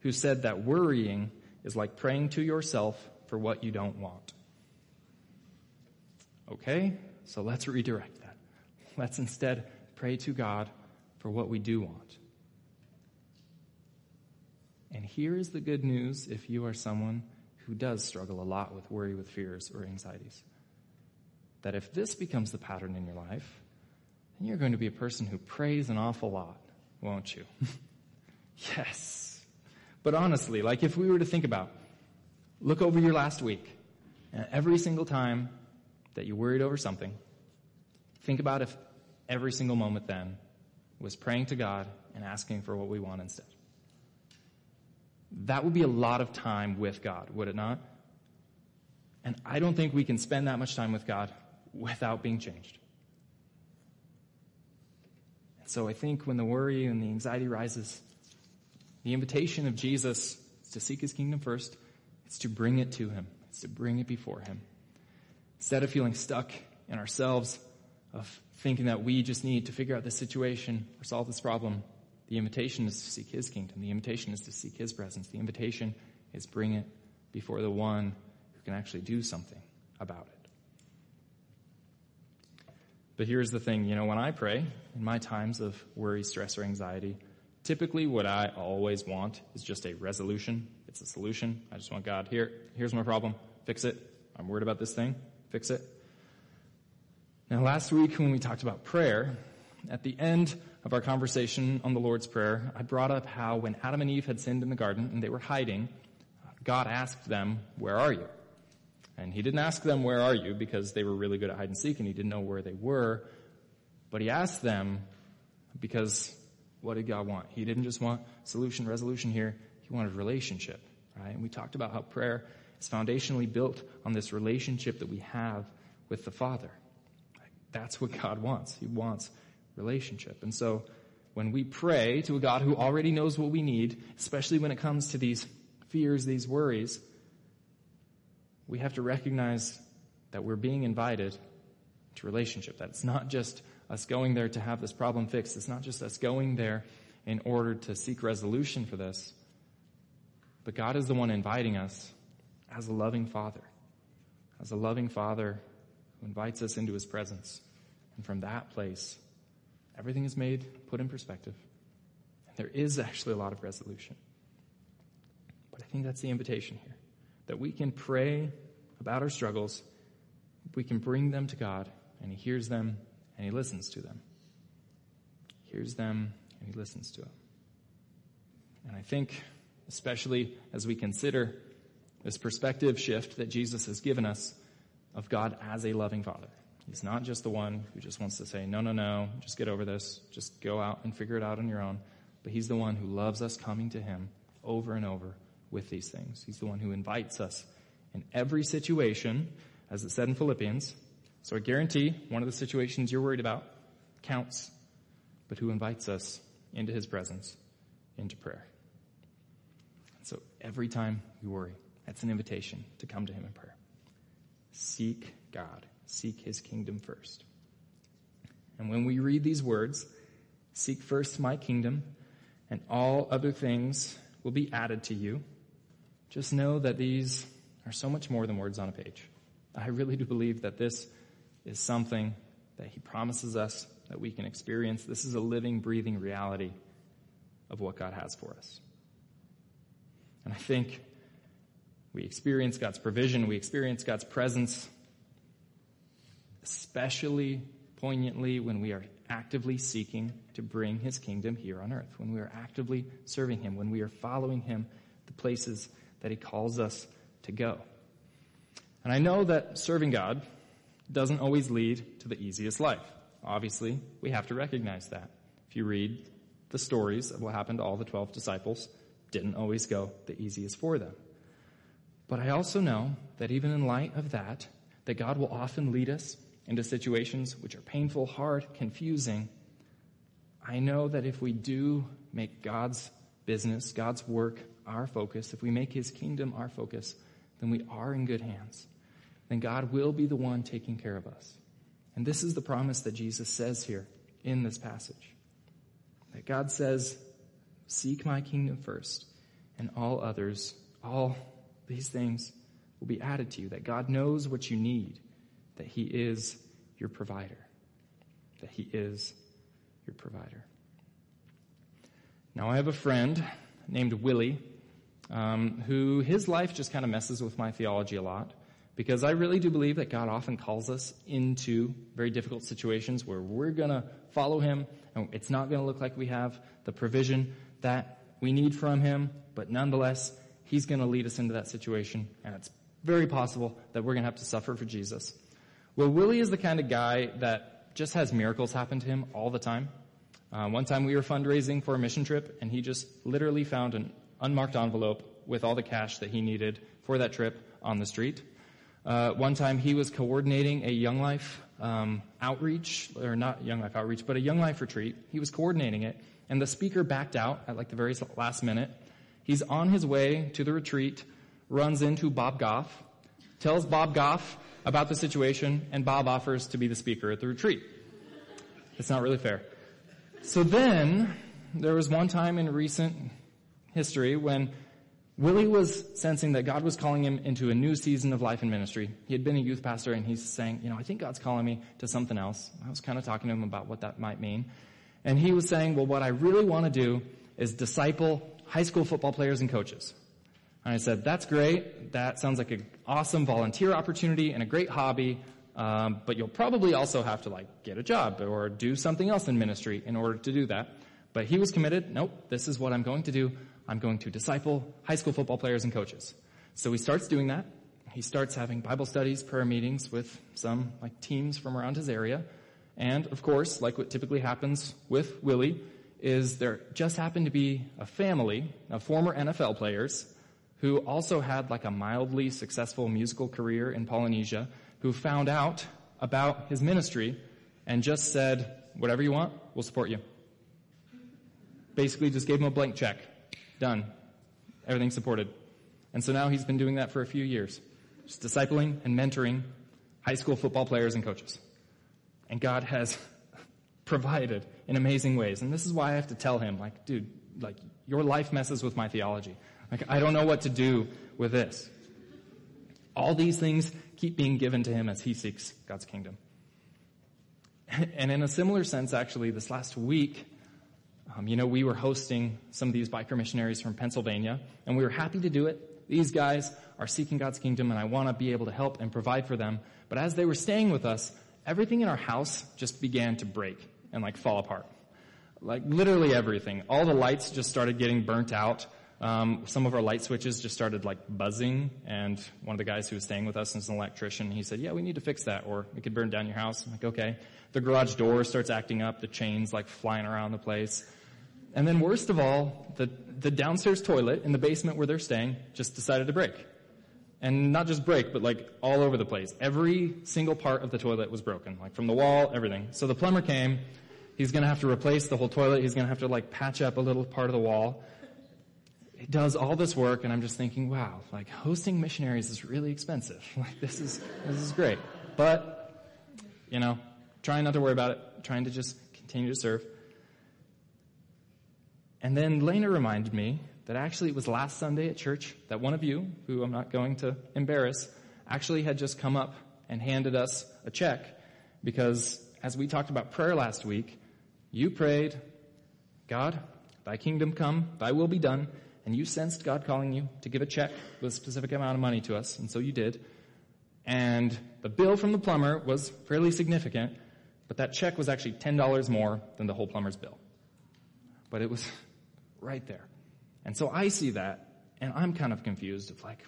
who said that worrying is like praying to yourself for what you don't want. Okay, so let's redirect that. Let's instead pray to God for what we do want. And here is the good news if you are someone who does struggle a lot with worry, with fears, or anxieties. That if this becomes the pattern in your life, then you're going to be a person who prays an awful lot, won't you? yes. But honestly, like if we were to think about, look over your last week, and every single time that you worried over something, think about if every single moment then was praying to God and asking for what we want instead. That would be a lot of time with God, would it not? And I don't think we can spend that much time with God without being changed. And so I think when the worry and the anxiety rises, the invitation of Jesus is to seek his kingdom first. It's to bring it to him. It's to bring it before him. Instead of feeling stuck in ourselves, of thinking that we just need to figure out this situation or solve this problem, the invitation is to seek His kingdom. The invitation is to seek His presence. The invitation is bring it before the one who can actually do something about it. But here's the thing, you know, when I pray, in my times of worry, stress, or anxiety, typically what I always want is just a resolution. It's a solution. I just want God, here, here's my problem. Fix it. I'm worried about this thing. Fix it. Now, last week when we talked about prayer, at the end of our conversation on the Lord's Prayer, I brought up how when Adam and Eve had sinned in the garden and they were hiding, God asked them, Where are you? And he didn't ask them, Where are you? because they were really good at hide and seek and he didn't know where they were. But he asked them because what did God want? He didn't just want solution, resolution here. He wanted relationship, right? And we talked about how prayer is foundationally built on this relationship that we have with the Father. That's what God wants. He wants relationship. And so when we pray to a God who already knows what we need, especially when it comes to these fears, these worries, we have to recognize that we're being invited to relationship. That it's not just us going there to have this problem fixed. It's not just us going there in order to seek resolution for this. But God is the one inviting us as a loving father, as a loving father who invites us into his presence. And from that place, everything is made, put in perspective. There is actually a lot of resolution. But I think that's the invitation here that we can pray about our struggles, we can bring them to God, and He hears them and He listens to them. He hears them and He listens to them. And I think, especially as we consider this perspective shift that Jesus has given us of God as a loving Father. He's not just the one who just wants to say, no, no, no, just get over this, just go out and figure it out on your own. But He's the one who loves us coming to Him over and over with these things. He's the one who invites us in every situation, as it said in Philippians. So I guarantee one of the situations you're worried about counts, but who invites us into His presence, into prayer. So every time you worry, that's an invitation to come to Him in prayer. Seek God seek his kingdom first. And when we read these words, seek first my kingdom, and all other things will be added to you, just know that these are so much more than words on a page. I really do believe that this is something that he promises us that we can experience. This is a living, breathing reality of what God has for us. And I think we experience God's provision, we experience God's presence especially poignantly when we are actively seeking to bring his kingdom here on earth, when we are actively serving him, when we are following him the places that he calls us to go. And I know that serving God doesn't always lead to the easiest life. Obviously, we have to recognize that. If you read the stories of what happened to all the 12 disciples, didn't always go the easiest for them. But I also know that even in light of that, that God will often lead us into situations which are painful, hard, confusing. I know that if we do make God's business, God's work our focus, if we make His kingdom our focus, then we are in good hands. Then God will be the one taking care of us. And this is the promise that Jesus says here in this passage. That God says, Seek my kingdom first, and all others, all these things will be added to you. That God knows what you need, that He is your provider. That He is your provider. Now, I have a friend named Willie um, who his life just kind of messes with my theology a lot because I really do believe that God often calls us into very difficult situations where we're going to follow Him and it's not going to look like we have the provision that we need from Him, but nonetheless, He's going to lead us into that situation and it's very possible that we're going to have to suffer for Jesus. Well, Willie is the kind of guy that just has miracles happen to him all the time. Uh, one time we were fundraising for a mission trip, and he just literally found an unmarked envelope with all the cash that he needed for that trip on the street. Uh, one time he was coordinating a Young Life um, outreach, or not Young Life outreach, but a Young Life retreat. He was coordinating it, and the speaker backed out at like the very last minute. He's on his way to the retreat, runs into Bob Goff, tells Bob Goff about the situation, and Bob offers to be the speaker at the retreat. It's not really fair. So then, there was one time in recent history when Willie was sensing that God was calling him into a new season of life and ministry. He had been a youth pastor and he's saying, you know, I think God's calling me to something else. I was kind of talking to him about what that might mean. And he was saying, well, what I really want to do is disciple high school football players and coaches. And I said, that's great. That sounds like an awesome volunteer opportunity and a great hobby. Um, but you'll probably also have to like get a job or do something else in ministry in order to do that. But he was committed. Nope, this is what I'm going to do. I'm going to disciple high school football players and coaches. So he starts doing that. He starts having Bible studies, prayer meetings with some like teams from around his area. And of course, like what typically happens with Willie, is there just happened to be a family of former NFL players who also had like a mildly successful musical career in Polynesia, who found out about his ministry and just said, whatever you want, we'll support you. Basically just gave him a blank check. Done. Everything supported. And so now he's been doing that for a few years. Just discipling and mentoring high school football players and coaches. And God has provided in amazing ways. And this is why I have to tell him, like, dude, like, your life messes with my theology. Like, I don't know what to do with this. All these things keep being given to him as he seeks God's kingdom. And in a similar sense, actually, this last week, um, you know, we were hosting some of these biker missionaries from Pennsylvania, and we were happy to do it. These guys are seeking God's kingdom, and I want to be able to help and provide for them. But as they were staying with us, everything in our house just began to break and like fall apart. Like literally everything. All the lights just started getting burnt out. Um, some of our light switches just started like buzzing, and one of the guys who was staying with us is an electrician. He said, "Yeah, we need to fix that, or it could burn down your house." I'm like, "Okay." The garage door starts acting up, the chains like flying around the place, and then worst of all, the the downstairs toilet in the basement where they're staying just decided to break, and not just break, but like all over the place. Every single part of the toilet was broken, like from the wall, everything. So the plumber came. He's going to have to replace the whole toilet. He's going to have to like patch up a little part of the wall it does all this work and I'm just thinking, wow, like hosting missionaries is really expensive. Like this is, this is great. But, you know, trying not to worry about it, trying to just continue to serve. And then Lena reminded me that actually it was last Sunday at church that one of you, who I'm not going to embarrass, actually had just come up and handed us a check because as we talked about prayer last week, you prayed, God, thy kingdom come, thy will be done, and you sensed God calling you to give a check with a specific amount of money to us, and so you did. And the bill from the plumber was fairly significant, but that check was actually $10 more than the whole plumber's bill. But it was right there. And so I see that, and I'm kind of confused of like,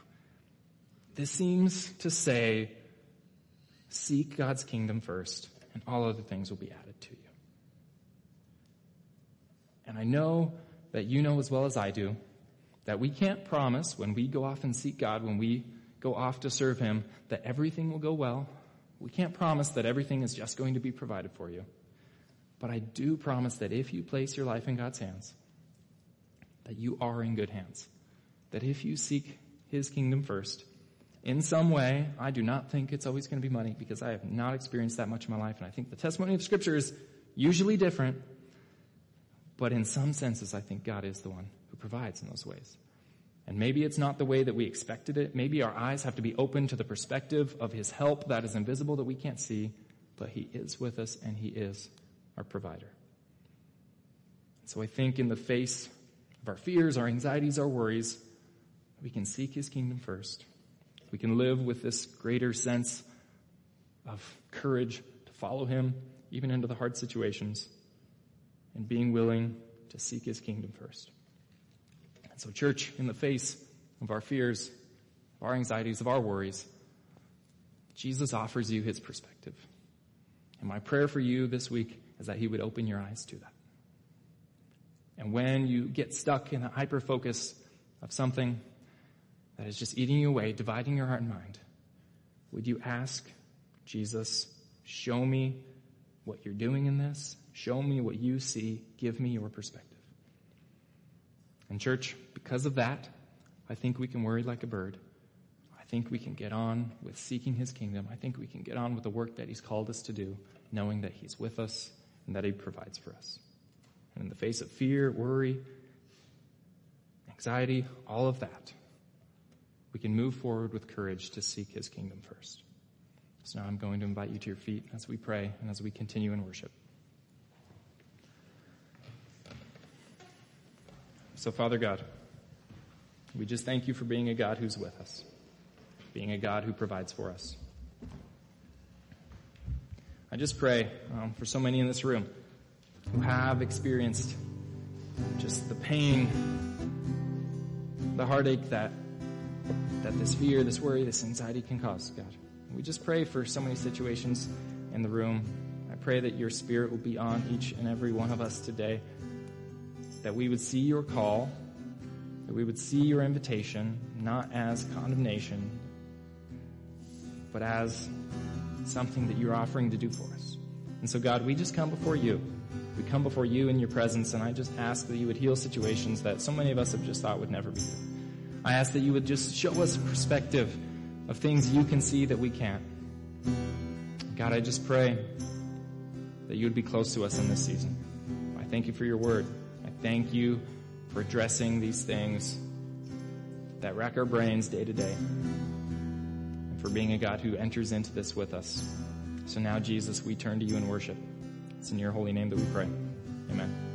this seems to say, seek God's kingdom first, and all other things will be added to you. And I know that you know as well as I do that we can't promise when we go off and seek God, when we go off to serve Him, that everything will go well. We can't promise that everything is just going to be provided for you. But I do promise that if you place your life in God's hands, that you are in good hands. That if you seek His kingdom first, in some way, I do not think it's always going to be money because I have not experienced that much in my life. And I think the testimony of Scripture is usually different. But in some senses, I think God is the one who provides in those ways. And maybe it's not the way that we expected it. Maybe our eyes have to be open to the perspective of His help that is invisible that we can't see, but He is with us and He is our provider. So I think in the face of our fears, our anxieties, our worries, we can seek His kingdom first. We can live with this greater sense of courage to follow Him, even into the hard situations, and being willing to seek His kingdom first. And so, church, in the face of our fears, of our anxieties, of our worries, Jesus offers you His perspective. And my prayer for you this week is that He would open your eyes to that. And when you get stuck in a hyper focus of something that is just eating you away, dividing your heart and mind, would you ask Jesus, show me what you're doing in this? Show me what you see. Give me your perspective. And, church, because of that, I think we can worry like a bird. I think we can get on with seeking his kingdom. I think we can get on with the work that he's called us to do, knowing that he's with us and that he provides for us. And in the face of fear, worry, anxiety, all of that, we can move forward with courage to seek his kingdom first. So now I'm going to invite you to your feet as we pray and as we continue in worship. So, Father God, we just thank you for being a God who's with us, being a God who provides for us. I just pray um, for so many in this room who have experienced just the pain, the heartache that that this fear, this worry, this anxiety can cause, God. We just pray for so many situations in the room. I pray that your spirit will be on each and every one of us today, that we would see your call, that we would see your invitation, not as condemnation, but as something that you're offering to do for us. And so, God, we just come before you. We come before you in your presence, and I just ask that you would heal situations that so many of us have just thought would never be healed. I ask that you would just show us a perspective of things you can see that we can't. God, I just pray that you would be close to us in this season. I thank you for your word. Thank you for addressing these things that rack our brains day to day and for being a God who enters into this with us. So now, Jesus, we turn to you in worship. It's in your holy name that we pray. Amen.